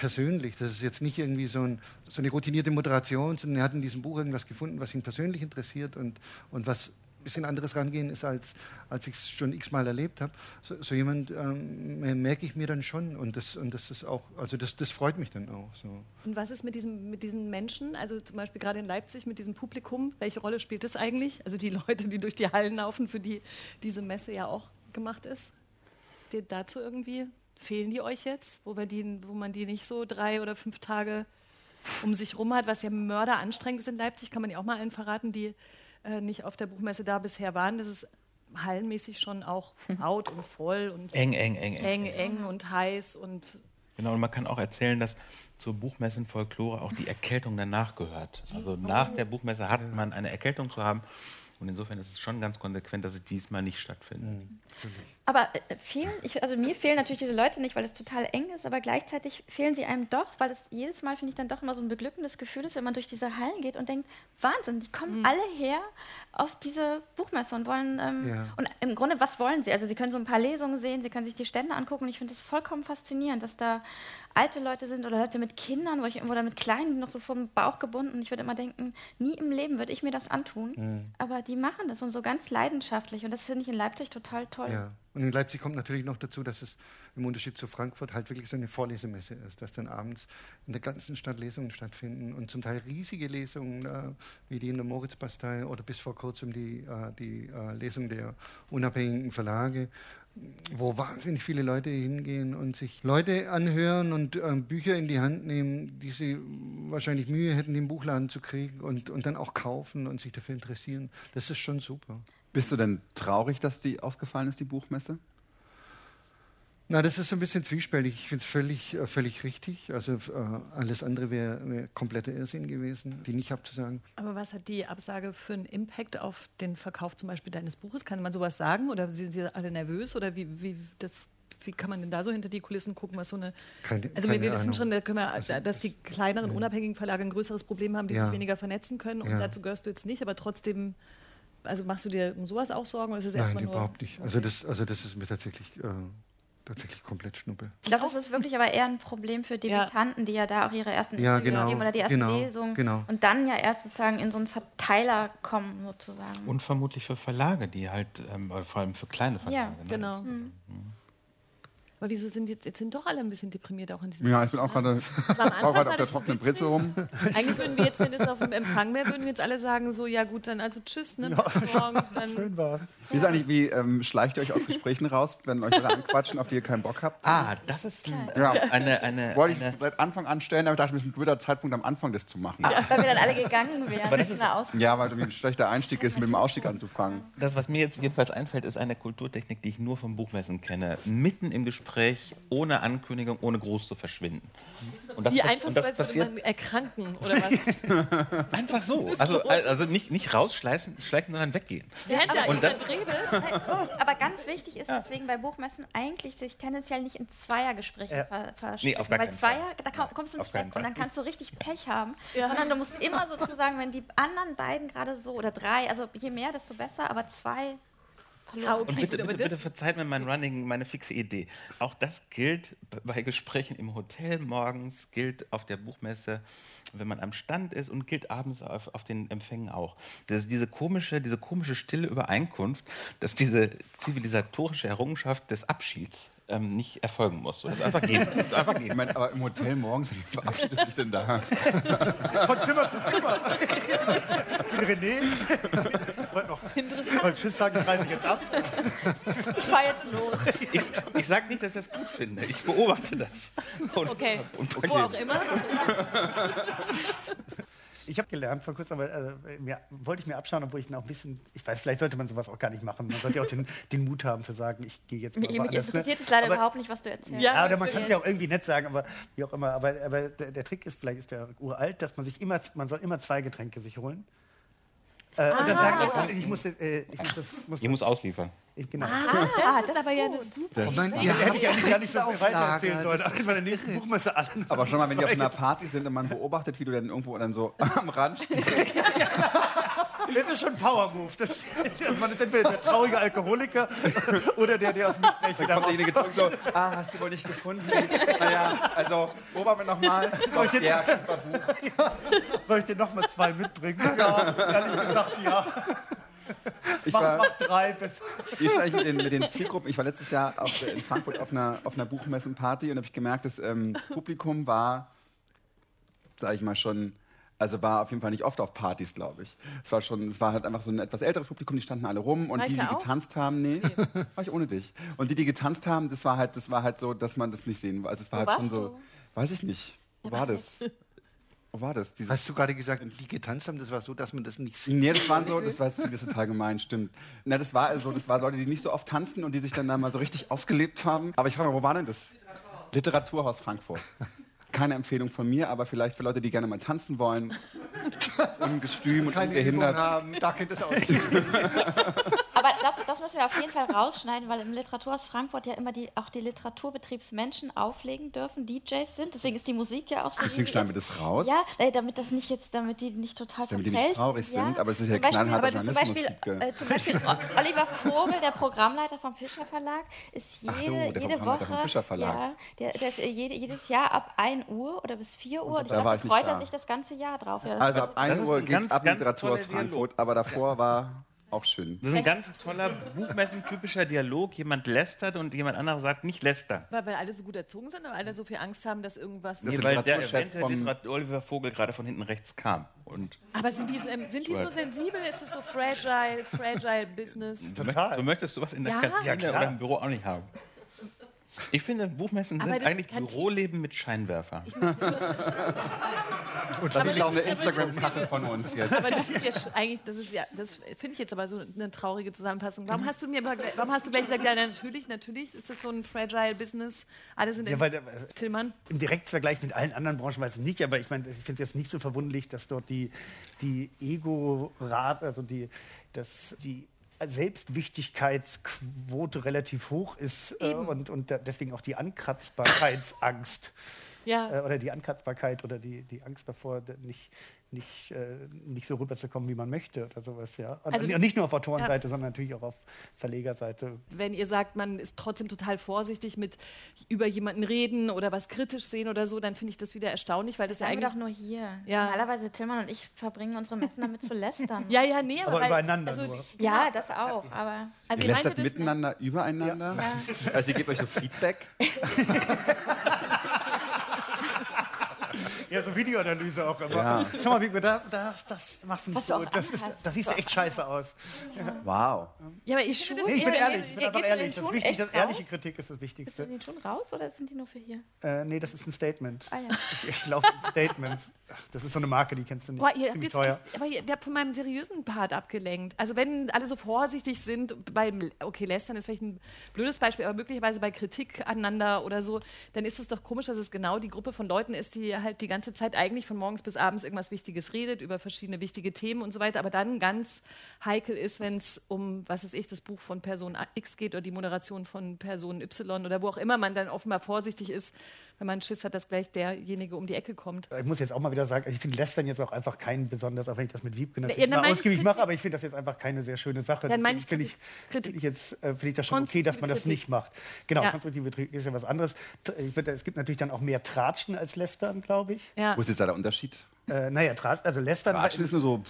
persönlich. Das ist jetzt nicht irgendwie so, ein, so eine routinierte Moderation, sondern er hat in diesem Buch irgendwas gefunden, was ihn persönlich interessiert und, und was ein bisschen anderes rangehen ist, als, als ich es schon x-mal erlebt habe. So, so jemand ähm, merke ich mir dann schon und das, und das ist auch, also das, das freut mich dann auch. So. Und was ist mit, diesem, mit diesen Menschen, also zum Beispiel gerade in Leipzig mit diesem Publikum, welche Rolle spielt das eigentlich? Also die Leute, die durch die Hallen laufen, für die diese Messe ja auch gemacht ist? Die, dazu irgendwie, fehlen die euch jetzt, wo, wir die, wo man die nicht so drei oder fünf Tage um sich rum hat, was ja mörder anstrengend ist in Leipzig, kann man ja auch mal allen verraten, die äh, nicht auf der Buchmesse da bisher waren. Das ist hallenmäßig schon auch laut und voll und Eng, eng, eng, eng, eng. eng und heiß und Genau, und man kann auch erzählen, dass zur Buchmessenfolklore auch die Erkältung danach gehört. Also nach der Buchmesse hat man eine Erkältung zu haben. Und insofern ist es schon ganz konsequent, dass es diesmal nicht stattfindet. Aber äh, fehlen, ich, also mir fehlen natürlich diese Leute nicht, weil es total eng ist, aber gleichzeitig fehlen sie einem doch, weil es jedes Mal, finde ich, dann doch immer so ein beglückendes Gefühl ist, wenn man durch diese Hallen geht und denkt, Wahnsinn, die kommen alle her auf diese Buchmesse und wollen, ähm, Ja. und im Grunde, was wollen sie? Also sie können so ein paar Lesungen sehen, sie können sich die Stände angucken und ich finde das vollkommen faszinierend, dass da alte Leute sind oder Leute mit Kindern wo ich, oder mit Kleinen, die noch so vor dem Bauch gebunden. Ich würde immer denken, nie im Leben würde ich mir das antun, aber die machen das und so ganz leidenschaftlich und das finde ich in Leipzig total toll. Ja. Und in Leipzig kommt natürlich noch dazu, dass es im Unterschied zu Frankfurt halt wirklich so eine Vorlesemesse ist, dass dann abends in der ganzen Stadt Lesungen stattfinden und zum Teil riesige Lesungen, äh, wie die in der Moritzbastei oder bis vor kurzem die, äh, die äh, Lesung der unabhängigen Verlage, wo wahnsinnig viele Leute hingehen und sich Leute anhören und äh, Bücher in die Hand nehmen, die sie wahrscheinlich Mühe hätten, den Buchladen zu kriegen und, und dann auch kaufen und sich dafür interessieren. Das ist schon super. Bist du denn traurig, dass die ausgefallen ist, die Buchmesse? Na, das ist so ein bisschen zwiespältig. Ich finde es völlig, äh, völlig richtig. Also äh, alles andere wäre wär kompletter Irrsinn gewesen, die nicht abzusagen. Aber was hat die Absage für einen Impact auf den Verkauf zum Beispiel deines Buches? Kann man sowas sagen? Oder sind Sie alle nervös? Oder wie, wie, das, wie kann man denn da so hinter die Kulissen gucken, was so eine. Keine, Also wir, wir wissen Ahnung. schon, da können wir, Also, dass die kleineren, unabhängigen Verlage ein größeres Problem haben, die Ja. sich weniger vernetzen können. Und Ja. dazu gehörst du jetzt nicht, aber trotzdem. Also machst du dir um sowas auch Sorgen? Oder ist es Nein, erstmal nur. überhaupt nicht. Also Okay. das, also das ist mir tatsächlich, äh, tatsächlich komplett Schnuppe. Ich glaube, das ist wirklich aber eher ein Problem für Debütanten, die ja da auch ihre ersten Ja, Interviews genau, geben oder die ersten genau, Lesungen genau. und dann ja erst sozusagen in so einen Verteiler kommen sozusagen. Und vermutlich für Verlage, die halt, ähm, vor allem für kleine Verlage. ne? Genau. Aber wieso sind jetzt, jetzt sind doch alle ein bisschen deprimiert auch in diesem Ja, ich bin auch gerade Das war am auch gerade auf der das trockenen. Britze rum. Eigentlich würden wir jetzt, wenn es auf dem Empfang wäre, würden wir jetzt alle sagen, so, ja gut, dann also tschüss, ne? bis morgen, dann Schön war. Wie ist eigentlich, wie ähm, schleicht ihr euch aus Gesprächen raus, wenn euch alle anquatschen, auf die ihr keinen Bock habt? Ah, das ist Ja. eine, eine, Wollte ich eine seit Anfang an stellen, aber ich dachte, es ist ein guter Zeitpunkt, am Anfang das zu machen. Ja, Weil wir dann alle gegangen wären. Aus weil irgendwie ein schlechter Einstieg ist, mit dem Ausstieg anzufangen. Das, was mir jetzt jedenfalls einfällt, ist eine Kulturtechnik, die ich nur vom Buchmessen kenne. Mitten im Gespräch Gespräch ohne Ankündigung, ohne Gruß zu verschwinden. Und das, Wie einfach und so, als würde man erkranken oder was? einfach so. Also, also nicht, nicht rausschleichen, schleichen, sondern weggehen. Während da Und jemand redet, Aber ganz wichtig ist deswegen bei Buchmessen eigentlich sich tendenziell nicht in Zweiergespräche Ja. ver verstricken. Nee, auf gar weil keinen Fall. Zweier, da komm- kommst du nicht weg und dann kannst du richtig Pech haben. Ja. Sondern du musst immer sozusagen, wenn die anderen beiden gerade so, oder drei, also je mehr, desto besser, aber zwei verloren. okay, Und bitte, gut, aber bitte, bitte das, verzeiht mir mein Running, meine fixe Idee. Auch das gilt bei Gesprächen im Hotel morgens, gilt auf der Buchmesse, wenn man am Stand ist und gilt abends auf, auf den Empfängen auch. Das ist diese komische, diese komische stille Übereinkunft, dass diese zivilisatorische Errungenschaft des Abschieds ähm, nicht erfolgen muss. Das einfach gehen. Einfach Ich gehen. meine, aber im Hotel morgens, wie verabschiedest du dich denn da? Von Zimmer zu Zimmer. Ich bin René. Ich wollte noch wollte Tschüss sagen, ich reise jetzt ab. Ich fahr jetzt los. Ich, ich sage nicht, dass ich das gut finde. Ich beobachte das. Und, okay, und wo auch immer. Ich habe gelernt vor kurzem, aber äh, mir, wollte ich mir abschauen, obwohl ich noch ein bisschen, ich weiß, vielleicht sollte man sowas auch gar nicht machen. Man sollte ja auch den, den Mut haben zu sagen, ich gehe jetzt mal Mich, mich ne? interessiert es leider Aber- überhaupt nicht, was du erzählst. Ja. Ja, oder man kann es ja auch irgendwie nett sagen, aber wie auch immer. Aber, aber der, der Trick ist, vielleicht ist der uralt, dass man sich immer, man soll immer zwei Getränke sich holen. Äh, und dann sagen, ich muss, äh, ich muss das, muss ich muss ausliefern. ich, genau. Ah, das ist aber ja eine super Ich meine, Ja, ihr hätte ich eigentlich gar nicht so weitererzählen sollen. das Aber bei der nächsten Buchmesse alle. Aber schon mal, wenn die auf einer Party sind und man beobachtet, wie du dann irgendwo dann so am Rand stehst. Das ist schon ein Power-Move. Das also Man ist entweder der traurige Alkoholiker oder der, der aus dem Gespräch wieder Kommt derjenige zurück so, ah, hast du wohl nicht gefunden? Naja, also, beobachten wir nochmal. Ja, super Buch. Soll ich dir noch mal zwei mitbringen? Ja, ehrlich gesagt, ja. Ich Mach, war, mach drei bis. Wie ist eigentlich mit den, mit den Zielgruppen? Ich war letztes Jahr auf, in Frankfurt auf einer, auf einer Buchmessenparty und habe ich gemerkt, das ähm, Publikum war, sage ich mal schon, also war auf jeden Fall nicht oft auf Partys, glaube ich. Es war schon, es war halt einfach so ein etwas älteres Publikum, die standen alle rum und War ich die, die auch? getanzt haben, nee, war ich ohne dich. Und die, die getanzt haben, das war halt, das war halt so, dass man das nicht sehen war. Also es war Wo halt schon warst so, du? weiß ich nicht. Wo war das? Wo war das? Dieses Hast du gerade gesagt, die getanzt haben, das war so, dass man das nicht sieht? Nee, das waren so, das war das ist total gemein, stimmt. Na, das war also, das waren Leute, die nicht so oft tanzen und die sich dann da mal so richtig ausgelebt haben. Aber ich frage mal, wo war denn das? Literaturhaus Frankfurt. Keine Empfehlung von mir, aber vielleicht für Leute, die gerne mal tanzen wollen. Ungestüm und Übung ungehindert. haben, da kennt es auch nicht. Aber das, das müssen wir auf jeden Fall rausschneiden, weil im Literaturhaus Frankfurt ja immer die, auch die Literaturbetriebsmenschen auflegen dürfen, DJs sind. Deswegen ist die Musik ja auch so. Deswegen schneiden wir das raus. Ja, äh, damit das nicht jetzt, damit die nicht total Damit die verfällt nicht traurig sind, aber es ist ja das zum Journalismus, Beispiel, äh, zum Beispiel Oliver Vogel, der Programmleiter vom Fischer Verlag, ist jede, Ach so, der jede Programmleiter Woche, vom Fischer Verlag. ja, der, der ist äh, jede, jedes Jahr ab 1 Uhr oder bis 4 Uhr. Und ich da war dachte, ich nicht freut da. er sich das ganze Jahr drauf. Ja, Also ab 1 ist Uhr geht's ganz, ab Literaturhaus toller Dialog. Frankfurt, aber davor war auch schön. Das ist ein ganz toller Buchmessen-typischer Dialog. Jemand lästert und jemand anderer sagt nicht lästern. Weil, weil alle so gut erzogen sind und alle so viel Angst haben, dass irgendwas. Das Nee, ist weil der erwähnte vom- Literat Oliver Vogel gerade von hinten rechts kam. Und Aber sind die, so, ähm, sind die so sensibel? Ist es so fragile, fragile Business? Total. du möchtest sowas in der Ja. Kantine Ja, oder im Büro auch nicht haben. Ich finde, Buchmessen Aber sind eigentlich Büroleben mit Scheinwerfer. Und dann ist eine Instagram-Kachel von uns jetzt. Aber das ist ja eigentlich, das ist ja, das finde ich jetzt aber so eine traurige Zusammenfassung. Warum hast du mir, aber warum hast du gleich gesagt, ja natürlich, natürlich ist das so ein fragile Business. Alle sind Ja, im weil, äh, Tillmann. Im Direktvergleich mit allen anderen Branchen weiß ich nicht, aber ich meine, ich finde es jetzt nicht so verwunderlich, dass dort die, die Ego-Rat, also die, dass die Selbstwichtigkeitsquote relativ hoch ist äh, und, und deswegen auch die Ankratzbarkeitsangst Ja. äh, oder die Ankratzbarkeit oder die, die Angst davor, da nicht, nicht, äh, nicht so rüberzukommen, wie man möchte oder sowas. Ja. Und, Also und nicht nur auf Autorenseite, sondern natürlich auch auf Verlegerseite. wenn ihr sagt, man ist trotzdem total vorsichtig mit über jemanden reden oder was kritisch sehen oder so, dann finde ich das wieder erstaunlich, weil das ja Sagen wir eigentlich. doch nur hier. Ja. Normalerweise Tillmann und ich verbringen unsere Messen damit zu lästern. Ja, ja, nee, aber, Aber weil, übereinander also, nur. Ja, das auch. Aber Also Ihr lästert das, miteinander, übereinander. Also ihr gebt euch so Feedback. Ja, so Videoanalyse auch immer. Ja. Schau mal, wie da, da, das machst du nicht du gut. Das, ist, das sieht echt scheiße aus. Wow. Ja, aber ich finde Nee, ich bin ehrlich, ich bin einfach du ehrlich. Das ist wichtig, dass ehrliche raus? Kritik ist das du Wichtigste. die schon raus oder sind die nur für hier? Äh, nee, das ist ein Statement. Ah ja. Ich, ich laufe in Statements. Das ist so eine Marke, die kennst du nicht. Boah, ihr habt Ziemlich jetzt teuer. echt, aber ihr, ihr habt von meinem seriösen Part abgelenkt. Also wenn alle so vorsichtig sind beim, okay, Lästern ist vielleicht ein blödes Beispiel, aber möglicherweise bei Kritik aneinander oder so, dann ist es doch komisch, dass es genau die Gruppe von Leuten ist, die halt die ganze Zeit eigentlich von morgens bis abends irgendwas Wichtiges redet, über verschiedene wichtige Themen und so weiter, aber dann ganz heikel ist, wenn es um, was weiß ich, das Buch von Person X geht oder die Moderation von Person Y oder wo auch immer man dann offenbar vorsichtig ist, wenn man Schiss hat, dass gleich derjenige um die Ecke kommt. Ich muss jetzt auch mal wieder sagen, ich finde Lästern jetzt auch einfach kein besonders, auch wenn ich das mit Wiebke natürlich Ja, mal ausgiebig mache, aber ich finde das jetzt einfach keine sehr schöne Sache. Dann meine Deswegen ich finde ich, ich jetzt äh, finde ich das schon okay, dass man das nicht macht. Genau, Ja. konstruktive Kritik ist ja was anderes. Finde, es gibt natürlich dann auch mehr Tratschen als Lästern, glaube ich. Ja. Wo ist jetzt da der Unterschied? Äh, naja, Tratsch, also Lästern. Ratschen ist nur so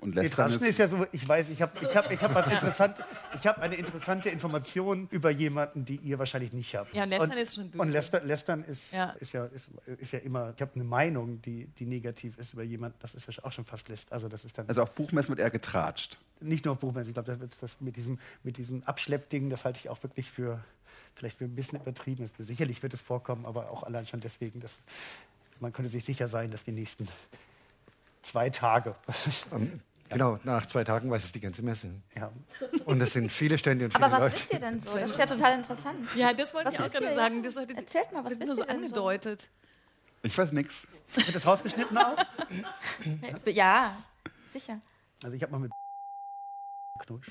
und Nee, lästern Tratschen ist, ist ja so, ich weiß, ich habe ich hab, ich hab was interessant, ich habe eine interessante Information über jemanden, die ihr wahrscheinlich nicht habt. Ja, und Lästern ist schon böse. Und Lästern, Lästern ist, Ja. ist, ja, ist, ist ja immer, ich habe eine Meinung, die, die negativ ist über jemanden, das ist ja auch schon fast Lästern. Also das ist dann also auf Buchmessen wird eher getratscht. nicht nur auf Buchmessen, ich glaube, das, das mit, diesem, mit diesem Abschleppding, das halte ich auch wirklich für, vielleicht für ein bisschen übertrieben. Ist. Sicherlich wird es vorkommen, aber auch allein schon deswegen, dass man könnte sich sicher sein, dass die nächsten zwei Tage, Ähm, Genau, nach zwei Tagen weiß es die ganze Messe. ja, Und es sind viele Stände und viele Aber was Leute. wisst ihr denn so? Das ist ja total interessant. Ja, das wollte Was ich auch gerade sagen. Das heute, Erzählt mal, was wird wisst nur so denn so? angedeutet. Ich weiß nix. wird das rausgeschnitten auch? Ja, sicher. Also ich habe mal mit geknutscht.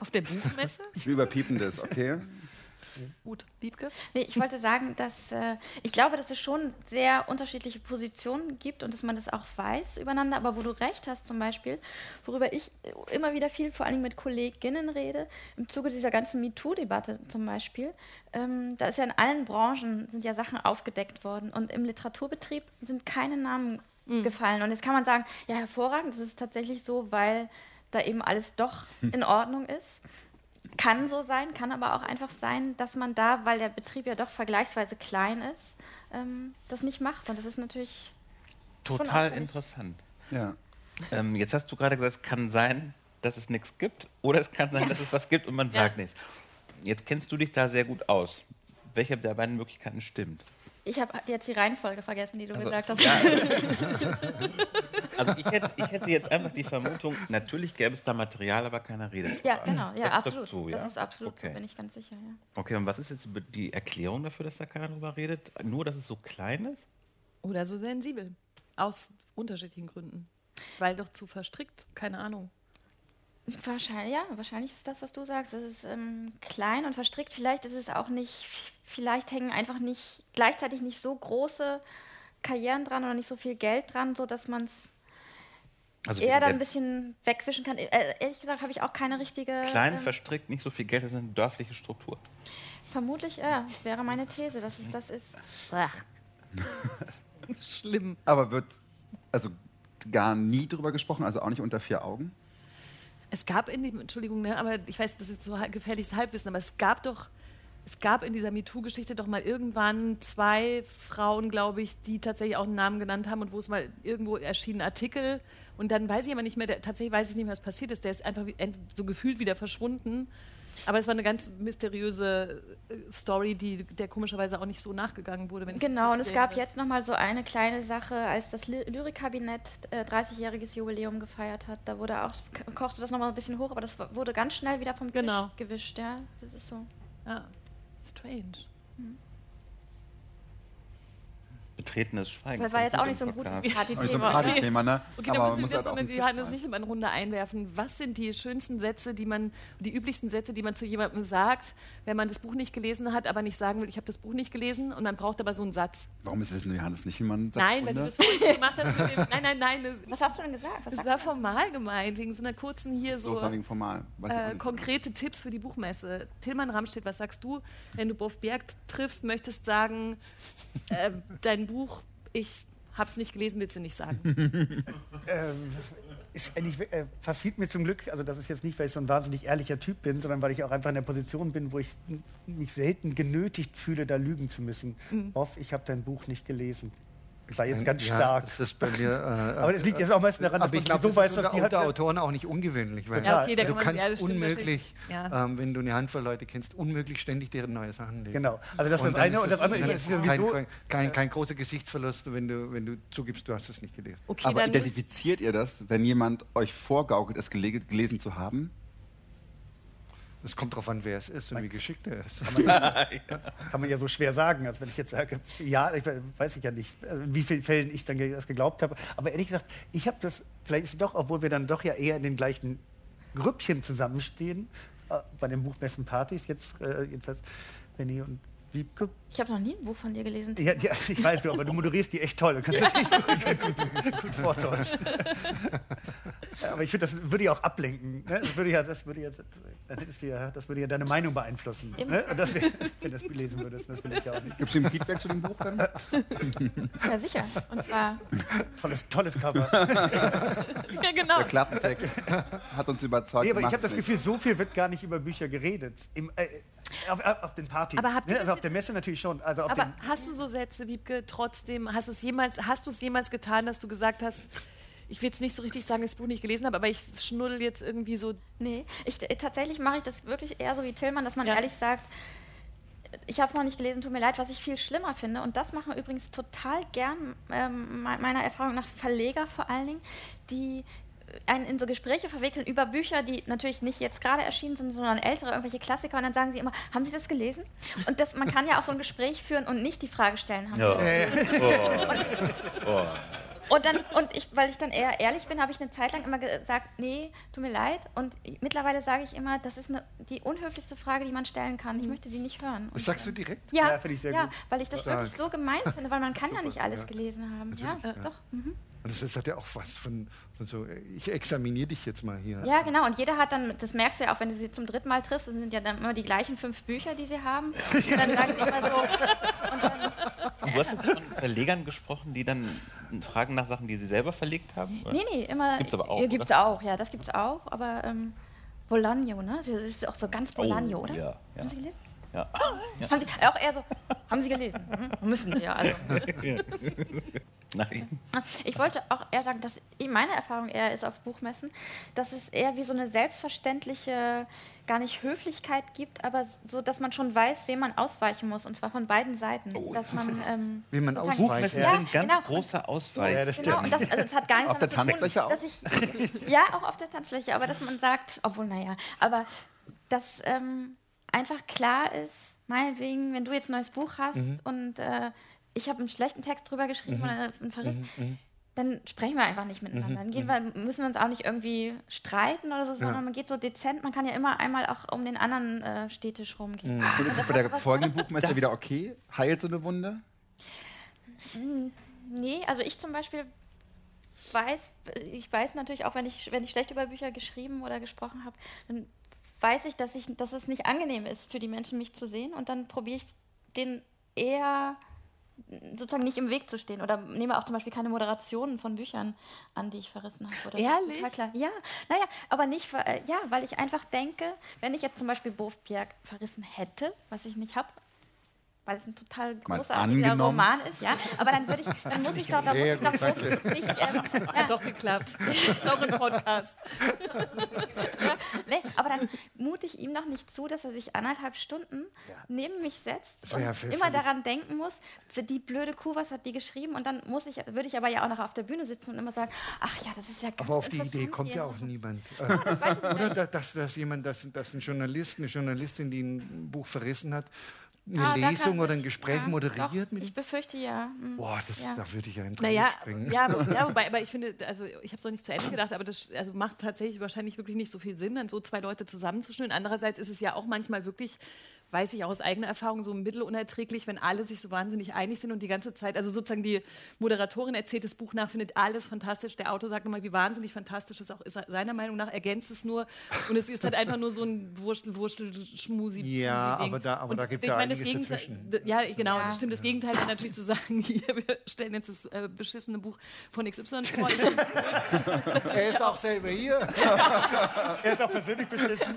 Auf der Buchmesse? Wir überpiepen das, okay? Gut, Wiebke? Nee, ich wollte sagen, dass äh, ich glaube, dass es schon sehr unterschiedliche Positionen gibt und dass man das auch weiß übereinander. Aber wo du recht hast, zum Beispiel, worüber ich immer wieder viel, vor allem mit Kolleginnen rede, im Zuge dieser ganzen MeToo-Debatte zum Beispiel, ähm, da ist ja in allen Branchen sind ja Sachen aufgedeckt worden und im Literaturbetrieb sind keine Namen gefallen. Und jetzt kann man sagen, ja hervorragend, das ist tatsächlich so, weil da eben alles doch in Ordnung ist. Kann so sein, kann aber auch einfach sein, dass man da, weil der Betrieb ja doch vergleichsweise klein ist, ähm, das nicht macht. Und das ist natürlich Total interessant. Ja. Ähm, jetzt hast du gerade gesagt, es kann sein, dass es nichts gibt oder es kann sein, dass es was gibt und man sagt nichts. Jetzt kennst du dich da sehr gut aus. Welche der beiden Möglichkeiten stimmt? Ich habe jetzt die Reihenfolge vergessen, die du Also, gesagt hast. ja. Also ich hätte, ich hätte jetzt einfach die Vermutung, natürlich gäbe es da Material, aber keiner redet. Ja, genau, ja, Das absolut. zu, ja? Das ist absolut so, Okay. bin ich ganz sicher. Ja. Okay, und was ist jetzt die Erklärung dafür, dass da keiner drüber redet? Nur, dass es so klein ist? Oder so sensibel. Aus unterschiedlichen Gründen. Weil doch zu verstrickt, keine Ahnung. Wahrscheinlich, ja, wahrscheinlich ist das, was du sagst. Es ist ähm, klein und verstrickt. Vielleicht ist es auch nicht, vielleicht hängen einfach nicht gleichzeitig nicht so große Karrieren dran oder nicht so viel Geld dran, sodass man es Also eher dann ein bisschen wegwischen kann. Äh, ehrlich gesagt habe ich auch keine richtige. klein ähm, verstrickt, nicht so viel Geld, das ist eine dörfliche Struktur. vermutlich, ja, wäre meine These, dass es das ist. Schlimm. Aber wird also gar nie drüber gesprochen, also auch nicht unter vier Augen? Es gab in dem, Entschuldigung, ne, aber ich weiß, das ist so gefährliches Halbwissen, aber es gab doch, es gab in dieser MeToo-Geschichte doch mal irgendwann zwei Frauen, glaube ich, die tatsächlich auch einen Namen genannt haben und wo es mal irgendwo erschien ein Artikel und dann weiß ich aber nicht mehr, der, tatsächlich weiß ich nicht mehr, was passiert ist. Der ist einfach so gefühlt wieder verschwunden. Aber es war eine ganz mysteriöse äh, Story, die der komischerweise auch nicht so nachgegangen wurde. Genau, und es gab jetzt noch mal so eine kleine Sache, als das Ly- Lyrikkabinett äh, 30-jähriges Jubiläum gefeiert hat. Da wurde auch, ko- kochte das noch mal ein bisschen hoch, aber das wurde ganz schnell wieder vom Tisch Genau. gewischt. Ja, das ist so. Ja, strange. Betretenes Schweigen. Das war jetzt auch nicht so ein gutes. Auch nicht so ein Partythema. Partythema, ne? Okay, Aber müssen wir halt das eine Tisch Johannes rein. Nichelmann Runde einwerfen. Was sind die schönsten Sätze, die man, die üblichsten Sätze, die man zu jemandem sagt, wenn man das Buch nicht gelesen hat, aber nicht sagen will, ich habe das Buch nicht gelesen und man braucht aber so einen Satz. Warum ist es nur Johannes Nichelmann? Nein, weil du das vorhin gemacht hast. Mit dem, nein, nein, nein. Das, Was hast du denn gesagt? Was das war formal gemeint, wegen so einer kurzen hier So, so. war wegen formal. Äh, nicht. konkrete Tipps für die Buchmesse. Tillmann Ramstedt, was sagst du, wenn du Boff Berg triffst, möchtest sagen, äh, dein Buch, ich hab's nicht gelesen, willst du nicht sagen. ähm, ist eigentlich, äh, passiert mir zum Glück, also das ist jetzt nicht, weil ich so ein wahnsinnig ehrlicher Typ bin, sondern weil ich auch einfach in der Position bin, wo ich mich selten genötigt fühle, da lügen zu müssen. Hoff, ich habe dein Buch nicht gelesen. Sei jetzt ganz Ja, stark. Das ist bei mir. Äh, Aber das liegt jetzt auch meistens daran, dass ich man glaube, so das weiß, dass die unter Autoren auch nicht ungewöhnlich. Weil Ja, okay, du kannst unmöglich. Ja. ähm, wenn du eine Handvoll Leute kennst, unmöglich ständig deren neue Sachen lesen. Genau. Also das ist das eine und das andere ist kein, sowieso. kein, kein großer Gesichtsverlust, wenn du, wenn du zugibst, du hast es nicht gelesen. Okay, Aber identifiziert ihr das, wenn jemand euch vorgaukelt, es gele gelesen zu haben? Es kommt darauf an, wer es ist und wie geschickt er ist. Kann man ja so schwer sagen, als wenn ich jetzt sage, ja, ich weiß ich ja nicht, also in wie vielen Fällen ich dann das geglaubt habe. Aber ehrlich gesagt, ich habe das, vielleicht ist es doch, obwohl wir dann doch ja eher in den gleichen Grüppchen zusammenstehen, äh, bei den Buchmessenpartys jetzt äh, jedenfalls, Benny und Wiebke. Ich habe noch nie ein Buch von dir gelesen. Ja, ja, ich weiß du, aber du moderierst die echt toll. Du kannst das echt gut, gut, gut vortäuschen. Ja, aber ich finde, das würde ja auch ablenken. Ne? Das würde ja, das würde ja, ja, das würde ja deine Meinung beeinflussen. Ne? Und das, wenn du das lesen würdest, das will ich ja auch nicht. Gibt es ein Feedback zu dem Buch dann? Ja, sicher. Und zwar, Tolles, tolles Cover. ja, genau. Der Klappentext hat uns überzeugt. Nee, aber ich habe das nicht. Gefühl, so viel wird gar nicht über Bücher geredet. Im, äh, auf, auf den Partys. Aber habt ihr ne? das Also auf der Messe natürlich schon. Also auf Aber den, hast du so Sätze, Wiebke, trotzdem, hast du es jemals, hast du es jemals getan, dass du gesagt hast, ich will jetzt nicht so richtig sagen, dass ich das Buch nicht gelesen habe, aber ich schnuddel jetzt irgendwie so. nee, ich, äh, tatsächlich mache ich das wirklich eher so wie Tillmann, dass man Ja. ehrlich sagt, ich habe es noch nicht gelesen, tut mir leid, was ich viel schlimmer finde. Und das machen übrigens total gern, ähm, me- meiner Erfahrung nach, Verleger vor allen Dingen, die äh, einen in so Gespräche verwickeln über Bücher, die natürlich nicht jetzt gerade erschienen sind, sondern ältere, irgendwelche Klassiker. Und dann sagen sie immer, haben Sie das gelesen? Und das, man kann ja auch so ein Gespräch führen und nicht die Frage stellen, haben Sie das gelesen? Und dann, und ich, weil ich dann eher ehrlich bin, habe ich eine Zeit lang immer gesagt, nee, tut mir leid. Und mittlerweile sage ich immer, das ist eine, die unhöflichste Frage, die man stellen kann. Ich möchte die nicht hören. Das sagst du direkt? ja, Ja, finde ich sehr ja, gut. weil ich das Stark. wirklich so gemein finde, weil man kann ja nicht alles ja. gelesen haben. Ja, Natürlich, ja. doch. Mhm. Und das, ist, hat ja auch was von, von so, ich examiniere dich jetzt mal hier. Ja, genau. Und jeder hat dann, das merkst du ja auch, wenn du sie zum dritten Mal triffst, das sind ja dann immer die gleichen fünf Bücher, die sie haben. Und dann sagen sie immer so, und dann, Und du hast jetzt von Verlegern gesprochen, die dann fragen nach Sachen, die sie selber verlegt haben? oder? Nee, nee, immer. Das gibt's aber auch, Ja, gibt's auch, ja, das gibt's auch. Aber ähm, Bologno, ne? Das ist auch so ganz Bologno, Oh, oder? ja, ja. Haben Sie gelesen? Ja. Haben Sie, auch eher so, haben Sie gelesen? Mhm. Müssen Sie ja. Also. Nein. Ich wollte auch eher sagen, dass meine Erfahrung eher ist auf Buchmessen, dass es eher wie so eine selbstverständliche, gar nicht Höflichkeit gibt, aber so, dass man schon weiß, wem man ausweichen muss, und zwar von beiden Seiten. dass man, ähm, Wie man ausweicht. Buchmessen Ja, sind ganz genau. großer Ausweich. Ja, das Genau, und das, also das hat gar nichts Auf der zu tun, Tanzfläche auch? Ich, ja, auch auf der Tanzfläche, aber dass man sagt, obwohl, naja, aber dass ähm, einfach klar ist, meinetwegen, wenn du jetzt ein neues Buch hast Mhm. und äh, ich habe einen schlechten Text drüber geschrieben oder einen Verriss, Mhm. dann sprechen wir einfach nicht miteinander. Dann gehen wir, müssen wir uns auch nicht irgendwie streiten oder so, sondern man geht so dezent. Man kann ja immer einmal auch um den anderen äh, Städtisch rumgehen. Und ist es bei der folgenden Buchmesse wieder okay? Heilt so eine Wunde? Nee, also ich zum Beispiel weiß, ich weiß natürlich auch, wenn ich, wenn ich schlecht über Bücher geschrieben oder gesprochen habe, dann weiß ich, dass, ich, dass es nicht angenehm ist für die Menschen, mich zu sehen. Und dann probiere ich den eher sozusagen nicht im Weg zu stehen oder nehme auch zum Beispiel keine Moderationen von Büchern an, die ich verrissen habe. Oder so. Ehrlich? Total klar. Ja, naja, aber nicht, äh, ja, weil ich einfach denke, wenn ich jetzt zum Beispiel Beauf-Pierre verrissen hätte, was ich nicht habe, weil es ein total großartiger. Roman ist, ja, aber dann würde ich, dann muss ich doch, da muss ich doch so nicht, ähm, ja, Hat doch geklappt. doch im Podcast. ja, nee, aber dann mute ich ihm noch nicht zu, dass er sich anderthalb Stunden neben mich setzt und Ja, immer daran denken muss, für die blöde Kuh, was hat die geschrieben? Und dann muss ich, würde ich aber ja auch noch auf der Bühne sitzen und immer sagen, ach ja, das ist ja ganz Aber auf die Idee kommt ja auch niemand. ich Oder dass, dass jemand, dass, dass ein Journalist, eine Journalistin, die ein Buch verrissen hat, eine Ah, Lesung kann- oder ein Gespräch ja, moderiert doch, mit Ich befürchte ja. hm. Boah, das, Ja. da würde ich ja in Naja, springen. ja, aber- ja, wobei, aber ich finde, also ich habe es noch nicht zu Ende gedacht, aber das also macht tatsächlich wahrscheinlich wirklich nicht so viel Sinn, dann so zwei Leute zusammenzuschnüren. Andererseits ist es ja auch manchmal wirklich, weiß ich auch aus eigener Erfahrung, so mittelunerträglich, wenn alle sich so wahnsinnig einig sind und die ganze Zeit, also sozusagen die Moderatorin erzählt das Buch nach, findet alles fantastisch, der Autor sagt immer, wie wahnsinnig fantastisch es auch ist, seiner Meinung nach ergänzt es nur und es ist halt einfach nur so ein Wurschtel, Wurschtel, Schmusi. Ja, aber da- aber Und da gibt's ich ja meine, das einiges Gegenteil- dazwischen. Ja, genau, Ja. das stimmt. Das Gegenteil wäre natürlich zu sagen, hier, wir stellen jetzt das äh, beschissene Buch von XY vor. Er ist auch selber hier. Er ist auch persönlich beschissen.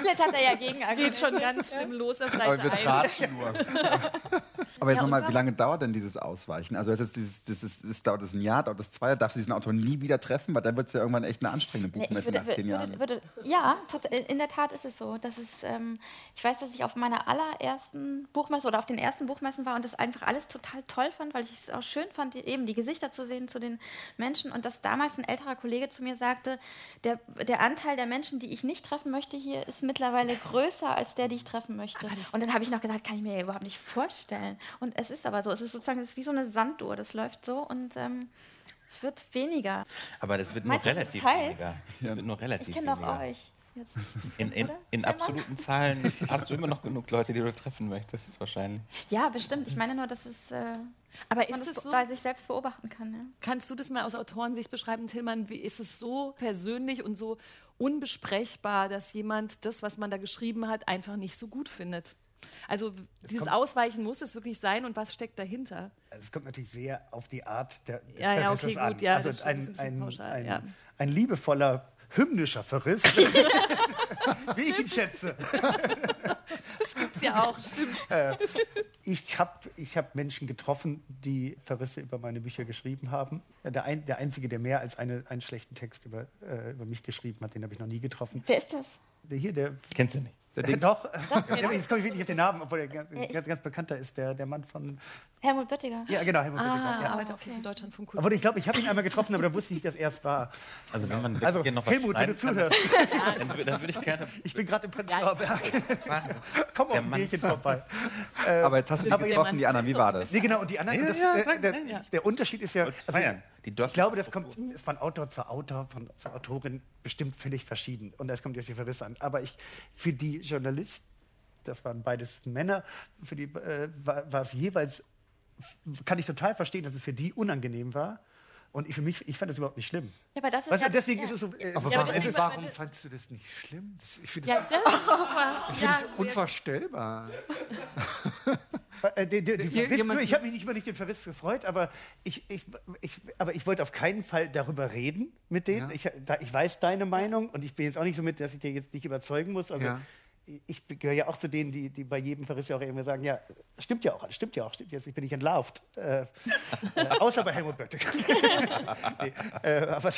Vielleicht hat er ja gegen Geht schon ganz schlimm los auf Aber Seite wir 1. tratschen nur. Aber jetzt Ja, nochmal, wie lange dauert denn dieses Ausweichen? Also ist jetzt dieses, das ist, das dauert das ein Jahr, dauert das zwei Jahre, darfst du diesen Autor nie wieder treffen, weil dann wird es ja irgendwann echt eine anstrengende Nee, Buchmesse würde, nach zehn würde, Jahren. würde, ja, tat- in der Tat ist es so. Dass es, ähm, ich weiß, dass ich auf meiner allerersten Buchmesse oder auf den ersten Buchmessen war und das einfach alles total toll fand, weil ich es auch schön fand, die, eben die Gesichter zu sehen zu den Menschen und dass damals ein älterer Kollege zu mir sagte, der, der Anteil der Menschen, die ich nicht treffen möchte hier, ist mittlerweile größer als der, die ich treffen möchte. Und dann habe ich noch gedacht, kann ich mir überhaupt nicht vorstellen. Und es ist aber so, es ist sozusagen, es ist wie so eine Sanduhr, das läuft so und ähm, es wird weniger. Aber das wird nur Meinst relativ weniger. Das wird nur relativ Ich kenne doch weniger. euch. Jetzt. In, in, in absoluten Zahlen hast du immer noch genug Leute, die du treffen möchtest, wahrscheinlich. Ja, bestimmt. Ich meine nur, dass es, äh, Aber ist es so, bei sich selbst beobachten kann. Ja. kannst du das mal aus Autorensicht beschreiben, Tillmann, wie ist es so persönlich und so unbesprechbar, dass jemand das, was man da geschrieben hat, einfach nicht so gut findet? Also dieses kommt- Ausweichen muss es wirklich sein und was steckt dahinter? Es kommt natürlich sehr auf die Art der, des Ja, ja, okay, an. gut, ja, also ein, ein pauschal, ein, ja. ein liebevoller, hymnischer Verriss, wie ich ihn schätze. Das gibt's ja auch, stimmt. Ich habe ich hab Menschen getroffen, die Verrisse über meine Bücher geschrieben haben. Der, ein, der Einzige, der mehr als eine, einen schlechten Text über, äh, über mich geschrieben hat, den habe ich noch nie getroffen. Wer ist das? Der hier, der Kennst du nicht? Der Dings. Doch, ja, jetzt komme ich wirklich auf den Namen, obwohl er ganz, ganz, ganz bekannter ist, der, der Mann von. Helmut Böttiger. Ja, genau, Helmut Ah, Böttger, ja. arbeitet auf jeden Fall Deutschland von Kultur. Aber ich glaube, ich habe ihn einmal getroffen, aber da wusste ich nicht, dass er es war. Also wenn man wirklich Also, hier noch was Helmut, wenn du zuhörst, dann, wür- dann würde ich gerne ich bin gerade im Prenzlauer Berg. Komm auf ein Bierchen vorbei. Aber jetzt hast du die aber getroffen, die Anna. Wie war das? Nee, genau, und die anderen, Ja, das, ja, äh, der, ja. der Unterschied ist ja, also. Die dürfen- ich glaube, das kommt von Autor zu Autor, von zur Autorin bestimmt völlig verschieden. Und das kommt ja auf die Verrisse an. Aber ich, für die Journalisten, das waren beides Männer, für die äh, war, war es jeweils, kann ich total verstehen, dass es für die unangenehm war. Und ich, für mich, ich fand das überhaupt nicht schlimm. Ja, aber das ist Weißt ja, deswegen ja. ist es so. Äh, Aber es Ja, warum, ist, warum fandst du das nicht schlimm? Das, ich finde Ja, das, das find Ja, das unvorstellbar. Äh, die, die, die Je- Verriss, jemand- nur, ich habe mich nicht über nicht den Verriss gefreut, aber ich, ich, ich, aber ich wollte auf keinen Fall darüber reden mit denen. Ja. Ich, da, ich weiß deine Meinung und ich bin jetzt auch nicht so mit, dass ich dir jetzt nicht überzeugen muss. Also Ja. Ich gehöre ja auch zu denen, die, die bei jedem Verriss ja auch immer sagen, ja, stimmt ja auch, stimmt ja auch, stimmt jetzt, ich bin nicht entlarvt. Äh, äh, außer bei Helmut Böttger. nee, äh, aber,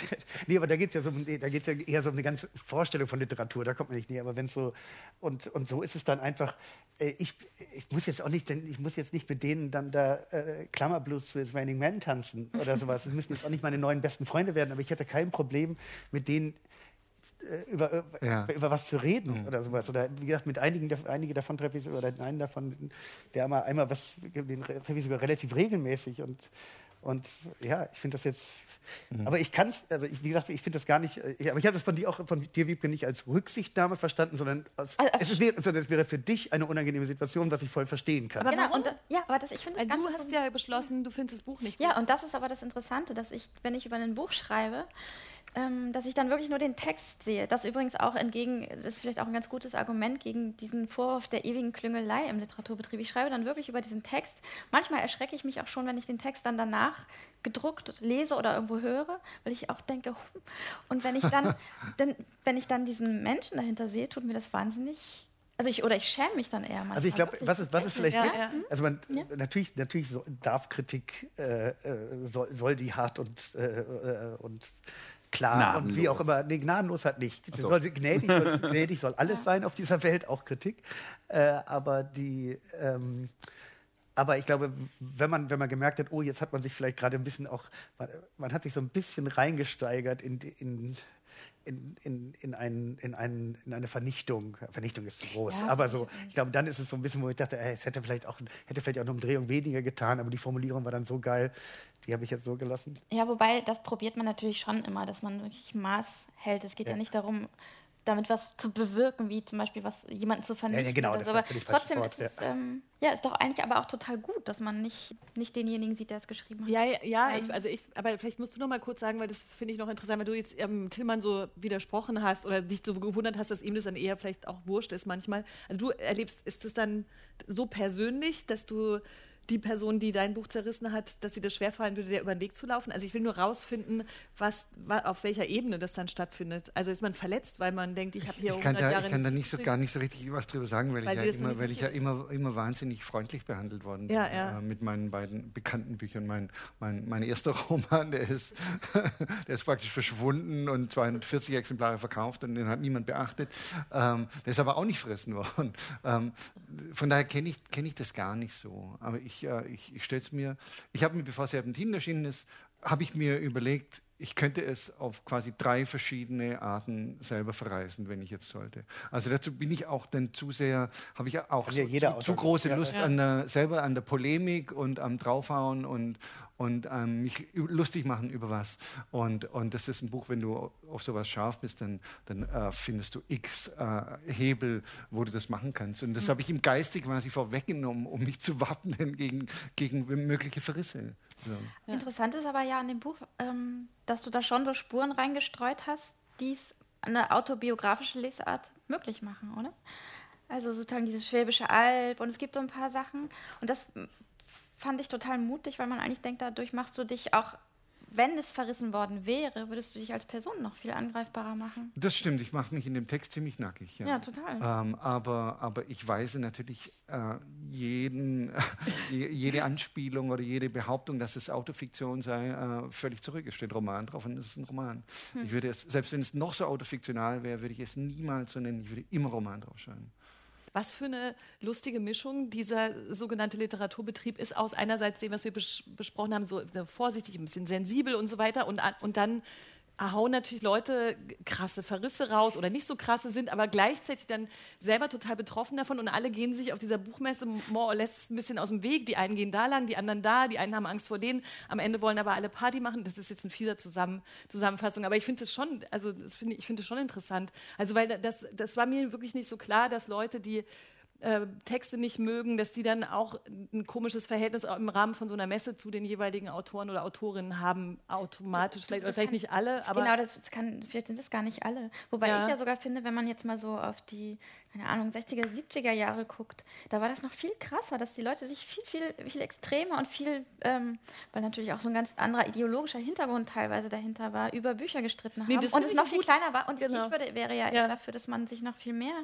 nee, aber da geht es ja, so, ja eher so um eine ganze Vorstellung von Literatur, da kommt man nicht näher. Aber wenn es so, und, und so ist es dann einfach, äh, ich, ich muss jetzt auch nicht, denn ich muss jetzt nicht mit denen dann da äh, Klammerblues zu It's Raining Men tanzen oder sowas. Das müssen jetzt auch nicht meine neuen besten Freunde werden, aber ich hätte kein Problem mit denen über, über, Ja. über was zu reden oder sowas. Oder wie gesagt, mit einigen, einige davon treffe ich oder einen davon, der einmal, einmal was, den re- treffe ich sogar relativ regelmäßig und und ja, ich finde das jetzt, aber ich kann es, also ich, wie gesagt, ich finde das gar nicht, äh, aber ich habe das von dir auch, von dir, Wiebke, nicht als Rücksichtnahme verstanden, sondern als, Also, es, ist, wäre- sondern es wäre für dich eine unangenehme Situation, was ich voll verstehen kann. Aber Genau, und ja, aber das, ich finde ganz du hast ja beschlossen, du findest das Buch nicht gut. Ja, und das ist aber das Interessante, dass ich, wenn ich über ein Buch schreibe, ähm, dass ich dann wirklich nur den Text sehe. Das übrigens auch entgegen, das ist vielleicht auch ein ganz gutes Argument gegen diesen Vorwurf der ewigen Klüngelei im Literaturbetrieb. Ich schreibe dann wirklich über diesen Text. Manchmal erschrecke ich mich auch schon, wenn ich den Text dann danach gedruckt lese oder irgendwo höre, weil ich auch denke, hm. und wenn ich dann, dann wenn ich dann diesen Menschen dahinter sehe, tut mir das wahnsinnig. Also ich, oder ich schäme mich dann eher manchmal. Also ich glaube, was es, was vielleicht Ja, ja. also man, Ja. natürlich, natürlich darf Kritik, äh, äh, soll, soll die hart und, äh, äh, und klar und wie auch Gnadenlos. immer, nee, gnadenlos halt nicht. so. Soll, gnädig, soll, gnädig soll alles sein auf dieser Welt, auch Kritik. Äh, aber die, ähm, aber ich glaube, wenn man, wenn man gemerkt hat, oh, jetzt hat man sich vielleicht gerade ein bisschen auch, man, man hat sich so ein bisschen reingesteigert in, die- in, in, in, in, ein, in, ein, in eine Vernichtung. Vernichtung ist zu groß, Ja, aber so, ich glaube, dann ist es so ein bisschen, wo ich dachte, ey, es hätte vielleicht auch, hätte vielleicht auch eine Umdrehung weniger getan, aber die Formulierung war dann so geil, die habe ich jetzt so gelassen. Ja, wobei, das probiert man natürlich schon immer, dass man wirklich Maß hält. Es geht ja, Ja. nicht darum, damit was zu bewirken, wie zum Beispiel was jemanden zu vernichten. genau, oder das so. Aber trotzdem Wort, ist es, ähm, ja, ist doch eigentlich aber auch total gut, dass man nicht, nicht denjenigen sieht, der es geschrieben hat. Ja, ja, ja Ähm. ich, also ich, aber vielleicht musst du noch mal kurz sagen, weil das finde ich noch interessant, weil du jetzt ähm, Tillmann so widersprochen hast oder dich so gewundert hast, dass ihm das dann eher vielleicht auch wurscht ist manchmal. Also du erlebst, ist es dann so persönlich, dass du die Person, die dein Buch zerrissen hat, dass sie das schwerfallen würde, dir über den Weg zu laufen? Also ich will nur rausfinden, was, wa- auf welcher Ebene das dann stattfindet. Also ist man verletzt, weil man denkt, ich habe hier Ich kann 100 da, Jahre ich kann da nicht so, gar nicht so richtig was drüber sagen, weil, Weil ich, ja immer, weil ich ja immer, immer wahnsinnig freundlich behandelt worden bin Ja, ja. Äh, mit meinen beiden bekannten Büchern. Mein, mein, mein erster Roman, der ist, der ist praktisch verschwunden und 240 Exemplare verkauft und den hat niemand beachtet. Ähm, der ist aber auch nicht fressen worden. Ähm, von daher kenne ich, kenn ich das gar nicht so. Aber ich, äh, ich, ich stelle es mir, ich habe mir, bevor Serpentin erschienen ist, habe ich mir überlegt, ich könnte es auf quasi drei verschiedene Arten selber verreisen, wenn ich jetzt sollte. Also dazu bin ich auch dann zu sehr, habe ich auch so, ja jeder zu, zu große Lust ja. An der, selber an der Polemik und am Draufhauen und, und ähm, mich lustig machen über was. Und, und das ist ein Buch, wenn du auf sowas scharf bist, dann, dann äh, findest du x äh, Hebel, wo du das machen kannst. Und das habe ich im Geiste quasi vorweggenommen, um mich zu wappnen gegen, gegen mögliche Verrisse. So. Interessant ist aber ja an dem Buch, ähm, dass du da schon so Spuren reingestreut hast, die es eine autobiografische Lesart möglich machen, oder? Also sozusagen dieses Schwäbische Alb und es gibt so ein paar Sachen und das fand ich total mutig, weil man eigentlich denkt, dadurch machst du dich auch, wenn es verrissen worden wäre, würdest du dich als Person noch viel angreifbarer machen. Das stimmt, ich mache mich in dem Text ziemlich nackig. Ja, Ja, total. Ähm, aber, aber ich weise natürlich äh, jeden, je- jede Anspielung oder jede Behauptung, dass es Autofiktion sei, äh, völlig zurück. Es steht Roman drauf und es ist ein Roman. Hm. Ich würde es, selbst wenn es noch so autofiktional wäre, würde ich es niemals so nennen. Ich würde immer Roman draufschreiben. Was für eine lustige Mischung. Dieser sogenannte Literaturbetrieb ist aus einerseits dem, was wir bes besprochen haben, so äh, vorsichtig, ein bisschen sensibel und so weiter und, und dann hauen natürlich Leute krasse Verrisse raus oder nicht so krasse sind, aber gleichzeitig dann selber total betroffen davon und alle gehen sich auf dieser Buchmesse more or less ein bisschen aus dem Weg. Die einen gehen da lang, die anderen da, die einen haben Angst vor denen, am Ende wollen aber alle Party machen. Das ist jetzt ein fieser Zusammen Zusammenfassung, aber ich finde es schon, also das finde ich, ich finde es schon interessant. Also weil das, das war mir wirklich nicht so klar, dass Leute, die äh, Texte nicht mögen, dass die dann auch ein komisches Verhältnis im Rahmen von so einer Messe zu den jeweiligen Autoren oder Autorinnen haben, automatisch, vielleicht, oder vielleicht kann- nicht alle, aber genau, das, kann, vielleicht sind das gar nicht alle. Wobei Ja. ich ja sogar finde, wenn man jetzt mal so auf die, keine Ahnung, 60er, 70er Jahre guckt, da war das noch viel krasser, dass die Leute sich viel, viel, viel extremer und viel, ähm, weil natürlich auch so ein ganz anderer ideologischer Hintergrund teilweise dahinter war, über Bücher gestritten Nee, haben das und es noch auch viel gut. kleiner war. Und Genau. ich würde, wäre ja, Ja. eher dafür, dass man sich noch viel mehr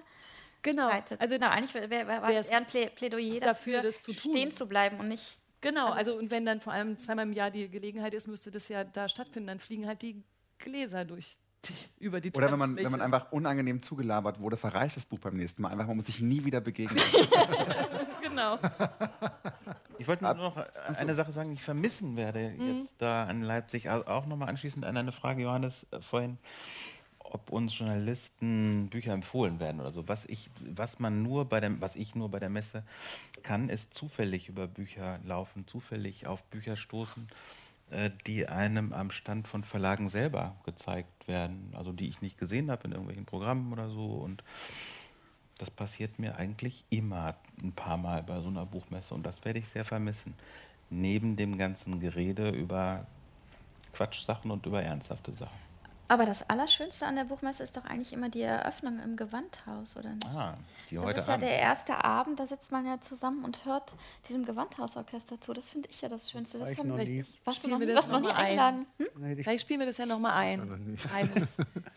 genau. reitet. Also genau, eigentlich wäre wär, wär, war es eher ein Plä Plädoyer dafür, dafür, das zu tun. stehen zu bleiben und nicht Genau, also und wenn dann vor allem zweimal im Jahr die Gelegenheit ist, müsste das ja da stattfinden, dann fliegen halt die Gläser durch die, über die Oder wenn man, wenn man einfach unangenehm zugelabert wurde, verreißt das Buch beim nächsten Mal einfach. Man muss sich nie wieder begegnen. Genau. Ich wollte nur noch eine Sache sagen, die ich vermissen werde Mhm. jetzt da an Leipzig. Also auch nochmal anschließend an eine Frage, Johannes, äh, vorhin, ob uns Journalisten Bücher empfohlen werden oder so. Was ich, was man nur bei dem, was ich nur bei der Messe kann, ist zufällig über Bücher laufen, zufällig auf Bücher stoßen, äh, die einem am Stand von Verlagen selber gezeigt werden, also die ich nicht gesehen habe in irgendwelchen Programmen oder so und das passiert mir eigentlich immer ein paar Mal bei so einer Buchmesse und das werde ich sehr vermissen. Neben dem ganzen Gerede über Quatschsachen und über ernsthafte Sachen. Aber das Allerschönste an der Buchmesse ist doch eigentlich immer die Eröffnung im Gewandhaus, oder nicht? Ah, die Das heute ist ja Abend. der erste Abend, da sitzt man ja zusammen und hört diesem Gewandhausorchester zu. Das finde ich ja das Schönste. Das vermisse noch nie. ich. Warst du noch wir das warst du noch nie noch mal ein? eingeladen? Hm? Nee, ich, Vielleicht spielen wir das ja nochmal ein.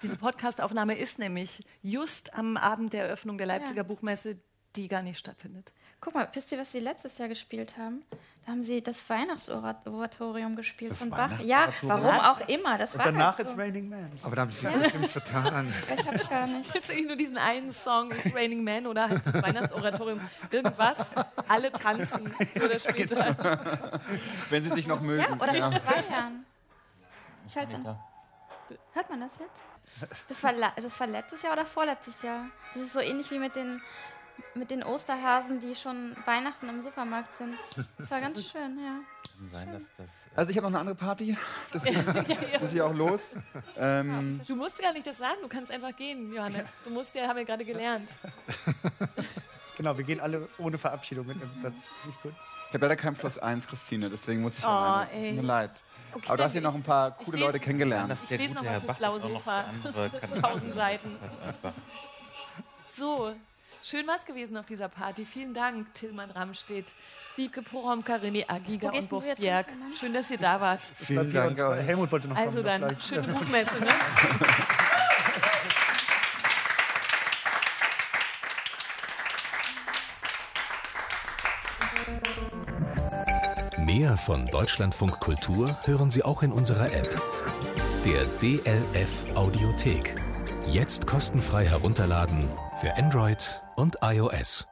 Diese Podcast-Aufnahme ist nämlich just am Abend der Eröffnung der Leipziger Ja. Buchmesse, die gar nicht stattfindet. Guck mal, wisst ihr, was sie letztes Jahr gespielt haben? Da haben sie das Weihnachtsoratorium gespielt Das von Bach. Ja, warum auch immer. Das und war danach halt it's so. Raining Man. Aber da haben sie sich bestimmt vertan. Ich hab's gar nicht. Jetzt eigentlich nur diesen einen Song, It's Raining Man oder halt das Weihnachtsoratorium, irgendwas, alle tanzen oder später. Wenn sie sich noch mögen. Ja, oder vor zwei Jahren. Ich halte an. Hört man das jetzt? Das war, das war letztes Jahr oder vorletztes Jahr. Das ist so ähnlich wie mit den, mit den Osterhasen, die schon Weihnachten im Supermarkt sind. Das war ganz schön, ja. Kann sein, dass das. äh, Also ich habe noch eine andere Party. Deswegen muss ich auch los. Ähm, Du musst gar nicht das sagen, du kannst einfach gehen, Johannes. Du musst ja, haben wir gerade gelernt. Genau, wir gehen alle ohne Verabschiedung mit einem Satz. Nicht gut. ich habe leider kein Plus 1, Christine, deswegen muss ich Oh, alleine. ey. Tut Mir leid. Okay, Aber du hast hier noch ein paar ich coole lese- Leute kennengelernt. Ich der lese noch was fürs Kanäle Tausend Seiten. Das So, Schön was gewesen auf dieser Party. Vielen Dank, Tillmann Ramstedt, Wiebke Poromka, René Agiga und jetzt Bjerg. Schön, dass ihr da wart. Vielen Dank. Und, Helmut wollte noch Also kommen. dann, schöne Buchmesse, ne? Mehr von Deutschlandfunk Kultur hören Sie auch in unserer App. Der DLF Audiothek. Jetzt kostenfrei herunterladen für Android und iOS.